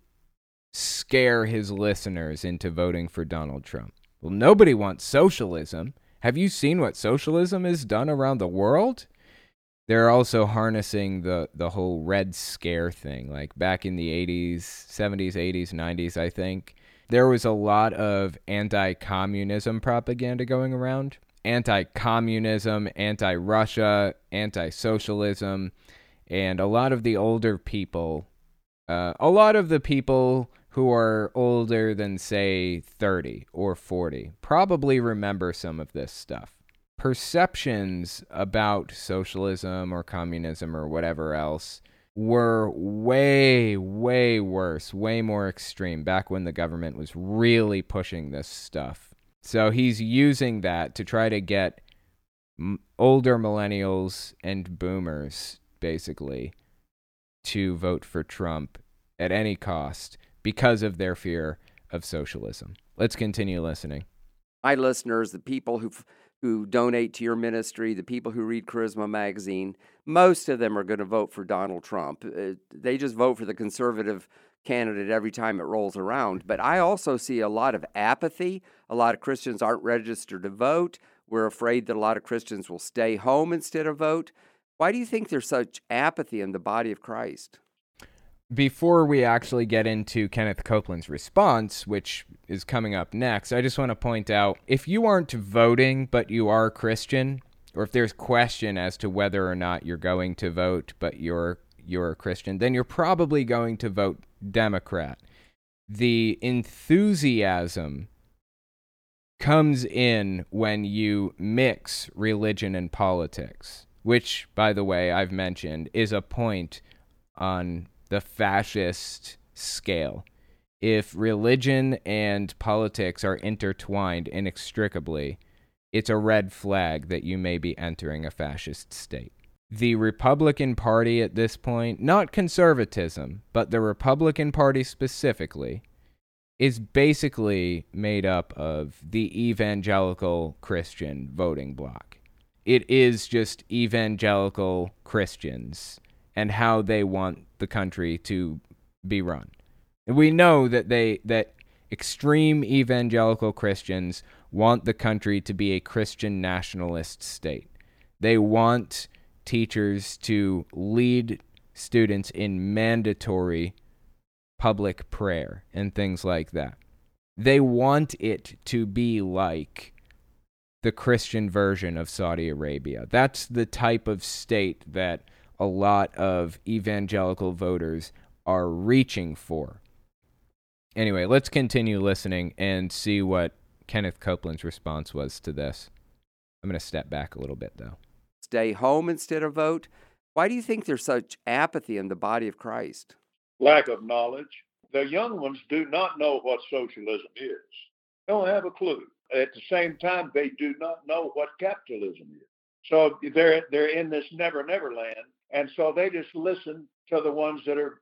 scare his listeners into voting for Donald Trump. Well, nobody wants socialism. Have you seen what socialism has done around the world? They're also harnessing the, the whole Red Scare thing. Like back in the 80s, 70s, 80s, 90s, I think, there was a lot of anti communism propaganda going around. Anti communism, anti Russia, anti socialism. And a lot of the older people, uh, a lot of the people who are older than, say, 30 or 40 probably remember some of this stuff. Perceptions about socialism or communism or whatever else were way, way worse, way more extreme back when the government was really pushing this stuff. So he's using that to try to get older millennials and boomers, basically, to vote for Trump at any cost because of their fear of socialism. Let's continue listening. My listeners, the people who who donate to your ministry, the people who read Charisma magazine, most of them are going to vote for Donald Trump. Uh, they just vote for the conservative candidate every time it rolls around. But I also see a lot of apathy. A lot of Christians aren't registered to vote. We're afraid that a lot of Christians will stay home instead of vote. Why do you think there's such apathy in the body of Christ? Before we actually get into Kenneth Copeland's response, which is coming up next, I just want to point out if you aren't voting but you are Christian, or if there's question as to whether or not you're going to vote but you're you're a Christian, then you're probably going to vote Democrat. The enthusiasm comes in when you mix religion and politics, which, by the way, I've mentioned is a point on the fascist scale. If religion and politics are intertwined inextricably, it's a red flag that you may be entering a fascist state. The Republican Party at this point, not conservatism, but the Republican Party specifically, is basically made up of the evangelical Christian voting bloc. It is just evangelical Christians and how they want the country to be run. And we know that they that extreme evangelical Christians want the country to be a Christian nationalist state. They want teachers to lead students in mandatory public prayer and things like that. They want it to be like the Christian version of Saudi Arabia. That's the type of state that a lot of evangelical voters are reaching for. Anyway, let's continue listening and see what Kenneth Copeland's response was to this. I'm going to step back a little bit, though. Stay home instead of vote. Why do you think there's such apathy in the body of Christ? Lack of knowledge. The young ones do not know what socialism is. Don't have a clue. At the same time, they do not know what capitalism is. So they're they're in this never never land, and so they just listen to the ones that are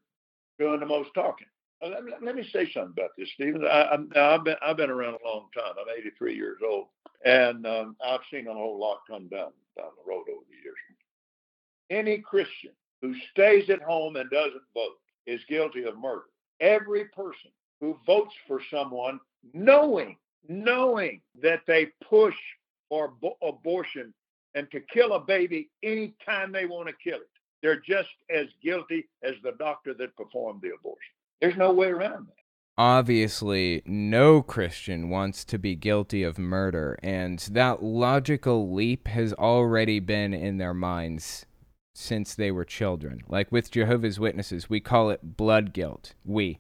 doing the most talking. Let me, let me say something about this, Stephen. I, have been I've been around a long time. I'm 83 years old, and um, I've seen a whole lot come down down the road over the years. Any Christian who stays at home and doesn't vote is guilty of murder. Every person who votes for someone knowing knowing that they push for bo- abortion and to kill a baby anytime they want to kill it, they're just as guilty as the doctor that performed the abortion. There's no way around that. Obviously, no Christian wants to be guilty of murder, and that logical leap has already been in their minds since they were children. Like with Jehovah's Witnesses, we call it blood guilt. We.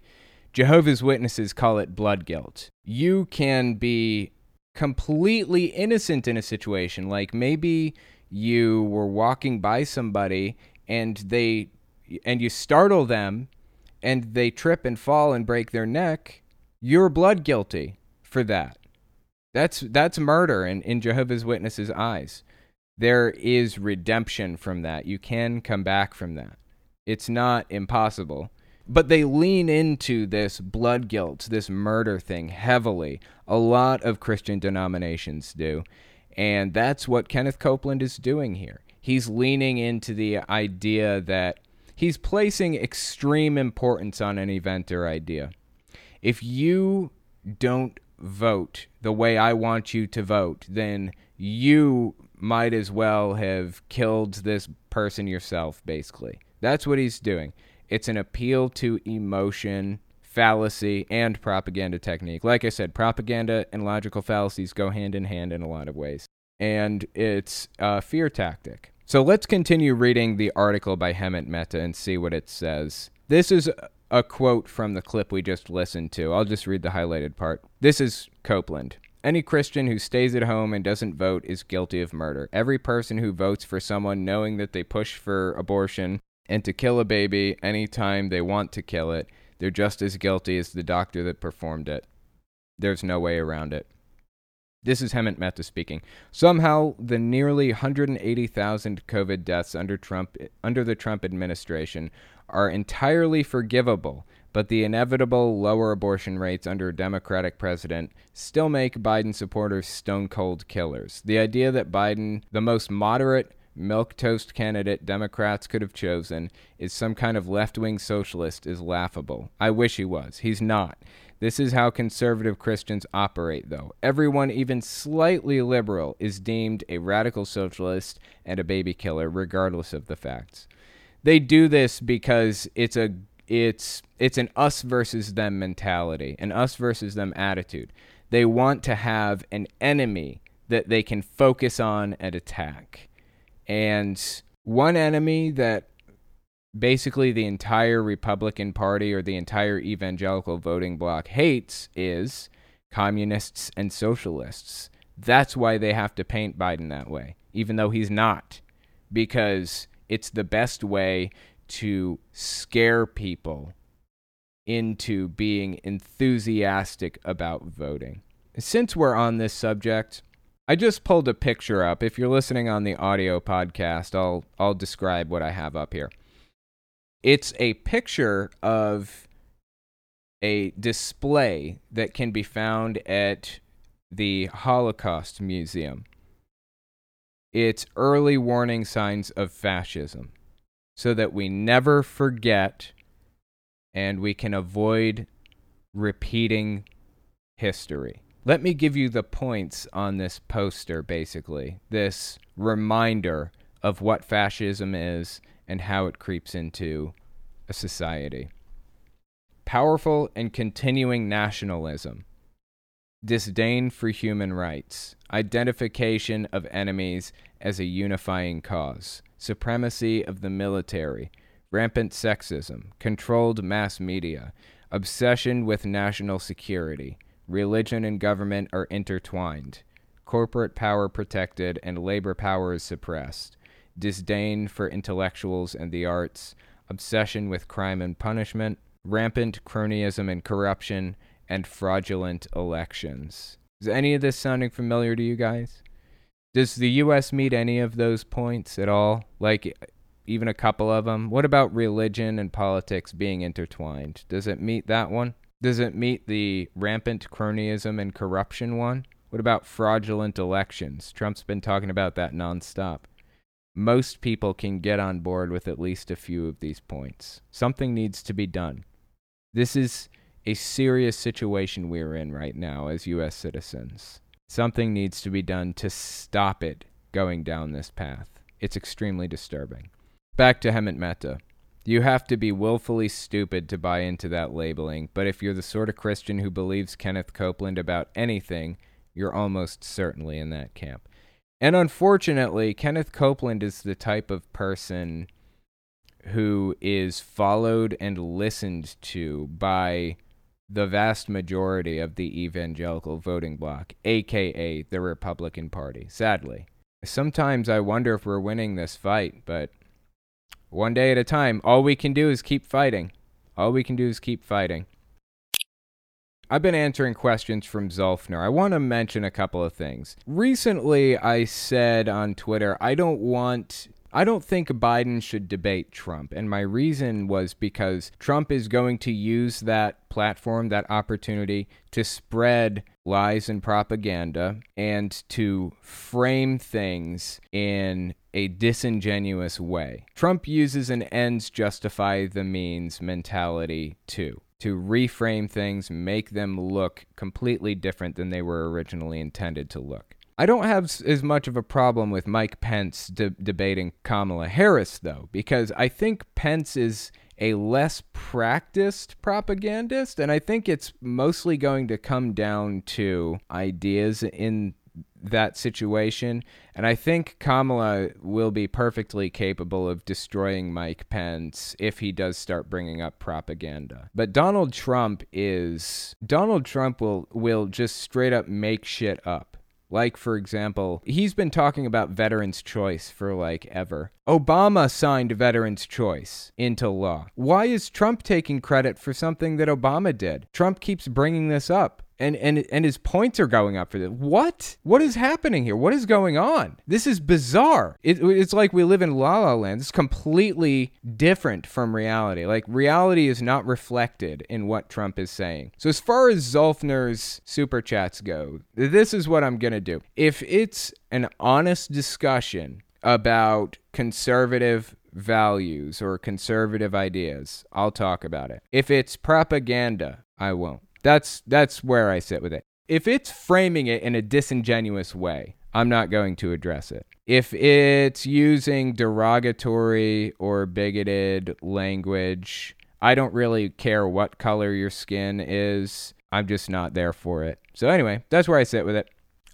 Jehovah's Witnesses call it blood guilt. You can be completely innocent in a situation. Like maybe you were walking by somebody and they and you startle them and they trip and fall and break their neck, you're blood guilty for that. That's that's murder in, in Jehovah's Witnesses' eyes. There is redemption from that. You can come back from that. It's not impossible. But they lean into this blood guilt, this murder thing heavily. A lot of Christian denominations do. And that's what Kenneth Copeland is doing here. He's leaning into the idea that he's placing extreme importance on an event or idea. If you don't vote the way I want you to vote, then you might as well have killed this person yourself, basically. That's what he's doing. It's an appeal to emotion, fallacy, and propaganda technique. Like I said, propaganda and logical fallacies go hand in hand in a lot of ways. And it's a fear tactic. So let's continue reading the article by Hemant Mehta and see what it says. This is a quote from the clip we just listened to. I'll just read the highlighted part. This is Copeland. Any Christian who stays at home and doesn't vote is guilty of murder. Every person who votes for someone knowing that they push for abortion and to kill a baby anytime they want to kill it, they're just as guilty as the doctor that performed it. There's no way around it. This is Hemant Mehta speaking. Somehow, the nearly 180,000 COVID deaths under Trump under the Trump administration are entirely forgivable, but the inevitable lower abortion rates under a Democratic president still make Biden supporters stone cold killers. The idea that Biden, the most moderate milk toast candidate Democrats could have chosen is some kind of left wing socialist is laughable. I wish he was. He's not. This is how conservative Christians operate, though. Everyone, even slightly liberal, is deemed a radical socialist and a baby killer, regardless of the facts. They do this because it's a it's it's an us versus them mentality, an us versus them attitude. They want to have an enemy that they can focus on and attack. And one enemy that basically the entire Republican Party or the entire evangelical voting bloc hates is communists and socialists. That's why they have to paint Biden that way, even though he's not, because it's the best way to scare people into being enthusiastic about voting. Since we're on this subject, I just pulled a picture up. If you're listening on the audio podcast, I'll I'll describe what I have up here. It's a picture of a display that can be found at the Holocaust Museum. It's early warning signs of fascism so that we never forget and we can avoid repeating history. Let me give you the points on this poster, basically. This reminder of what fascism is and how it creeps into a society. Powerful and continuing nationalism, disdain for human rights, identification of enemies as a unifying cause, supremacy of the military, rampant sexism, controlled mass media, obsession with national security religion and government are intertwined, corporate power protected, and labor power is suppressed. disdain for intellectuals and the arts, obsession with crime and punishment, rampant cronyism and corruption, and fraudulent elections. Is any of this sounding familiar to you guys? Does the U.S. meet any of those points at all? Like, even a couple of them? What about religion and politics being intertwined? Does it meet that one? Does it meet the rampant cronyism and corruption one? What about fraudulent elections? Trump's been talking about that nonstop. Most people can get on board with at least a few of these points. Something needs to be done. This is a serious situation we're in right now as U.S. citizens. Something needs to be done to stop it going down this path. It's extremely disturbing. Back to Hemant Mehta. You have to be willfully stupid to buy into that labeling, but if you're the sort of Christian who believes Kenneth Copeland about anything, you're almost certainly in that camp. And unfortunately, Kenneth Copeland is the type of person who is followed and listened to by the vast majority of the evangelical voting bloc, aka the Republican Party, sadly. Sometimes I wonder if we're winning this fight, but one day at a time, all we can do is keep fighting. All we can do is keep fighting. I've been answering questions from Zolfner. I want to mention a couple of things. Recently, I said on Twitter, I don't want I don't think Biden should debate Trump. And my reason was because Trump is going to use that platform, that opportunity to spread lies and propaganda and to frame things in a disingenuous way. Trump uses an ends justify the means mentality too. To reframe things, make them look completely different than they were originally intended to look. I don't have as much of a problem with Mike Pence de- debating Kamala Harris, though, because I think Pence is a less practiced propagandist, and I think it's mostly going to come down to ideas in that situation. And I think Kamala will be perfectly capable of destroying Mike Pence if he does start bringing up propaganda. But Donald Trump is Donald Trump will will just straight up make shit up. Like, for example, he's been talking about veterans' choice for like ever. Obama signed veterans' choice into law. Why is Trump taking credit for something that Obama did? Trump keeps bringing this up and and and his points are going up for this. What? What is happening here? What is going on? This is bizarre. It, it's like we live in La La Land. It's completely different from reality. Like reality is not reflected in what Trump is saying. So as far as Zolfner's super chats go, this is what I'm gonna do. If it's an honest discussion about conservative values or conservative ideas, I'll talk about it. If it's propaganda, I won't. That's that's where I sit with it. If it's framing it in a disingenuous way, I'm not going to address it. If it's using derogatory or bigoted language, I don't really care what color your skin is. I'm just not there for it. So anyway, that's where I sit with it.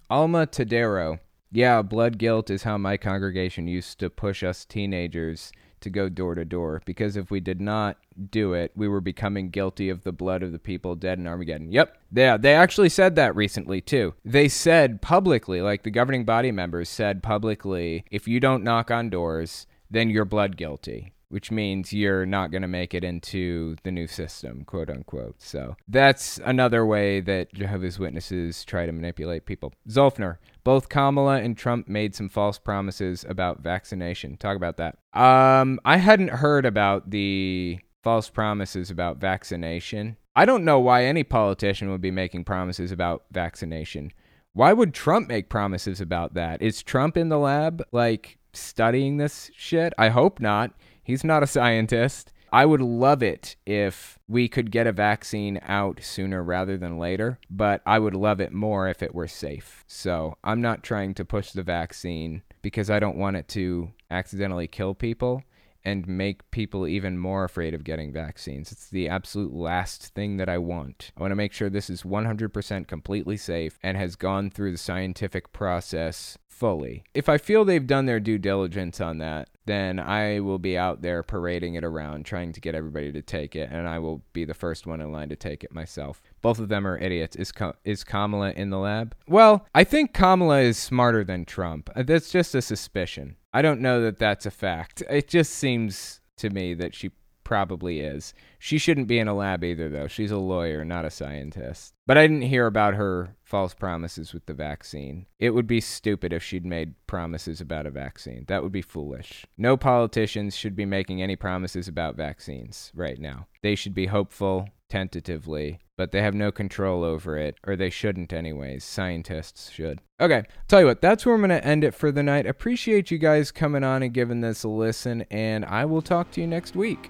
Alma Tadero. Yeah, blood guilt is how my congregation used to push us teenagers to go door to door because if we did not do it, we were becoming guilty of the blood of the people dead in Armageddon. Yep. Yeah, they actually said that recently too. They said publicly, like the governing body members said publicly, if you don't knock on doors, then you're blood guilty which means you're not going to make it into the new system, quote unquote. So that's another way that Jehovah's Witnesses try to manipulate people. Zolfner, both Kamala and Trump made some false promises about vaccination. Talk about that. Um, I hadn't heard about the false promises about vaccination. I don't know why any politician would be making promises about vaccination. Why would Trump make promises about that? Is Trump in the lab, like, studying this shit? I hope not. He's not a scientist. I would love it if we could get a vaccine out sooner rather than later, but I would love it more if it were safe. So I'm not trying to push the vaccine because I don't want it to accidentally kill people and make people even more afraid of getting vaccines. It's the absolute last thing that I want. I want to make sure this is 100% completely safe and has gone through the scientific process fully. If I feel they've done their due diligence on that, then I will be out there parading it around, trying to get everybody to take it, and I will be the first one in line to take it myself. Both of them are idiots. Is is Kamala in the lab? Well, I think Kamala is smarter than Trump. Uh, that's just a suspicion. I don't know that that's a fact. It just seems to me that she probably is. She shouldn't be in a lab either, though. She's a lawyer, not a scientist. But I didn't hear about her false promises with the vaccine. It would be stupid if she'd made promises about a vaccine. That would be foolish. No politicians should be making any promises about vaccines right now. They should be hopeful, tentatively, but they have no control over it, or they shouldn't, anyways. Scientists should. Okay, tell you what, that's where I'm going to end it for the night. Appreciate you guys coming on and giving this a listen, and I will talk to you next week.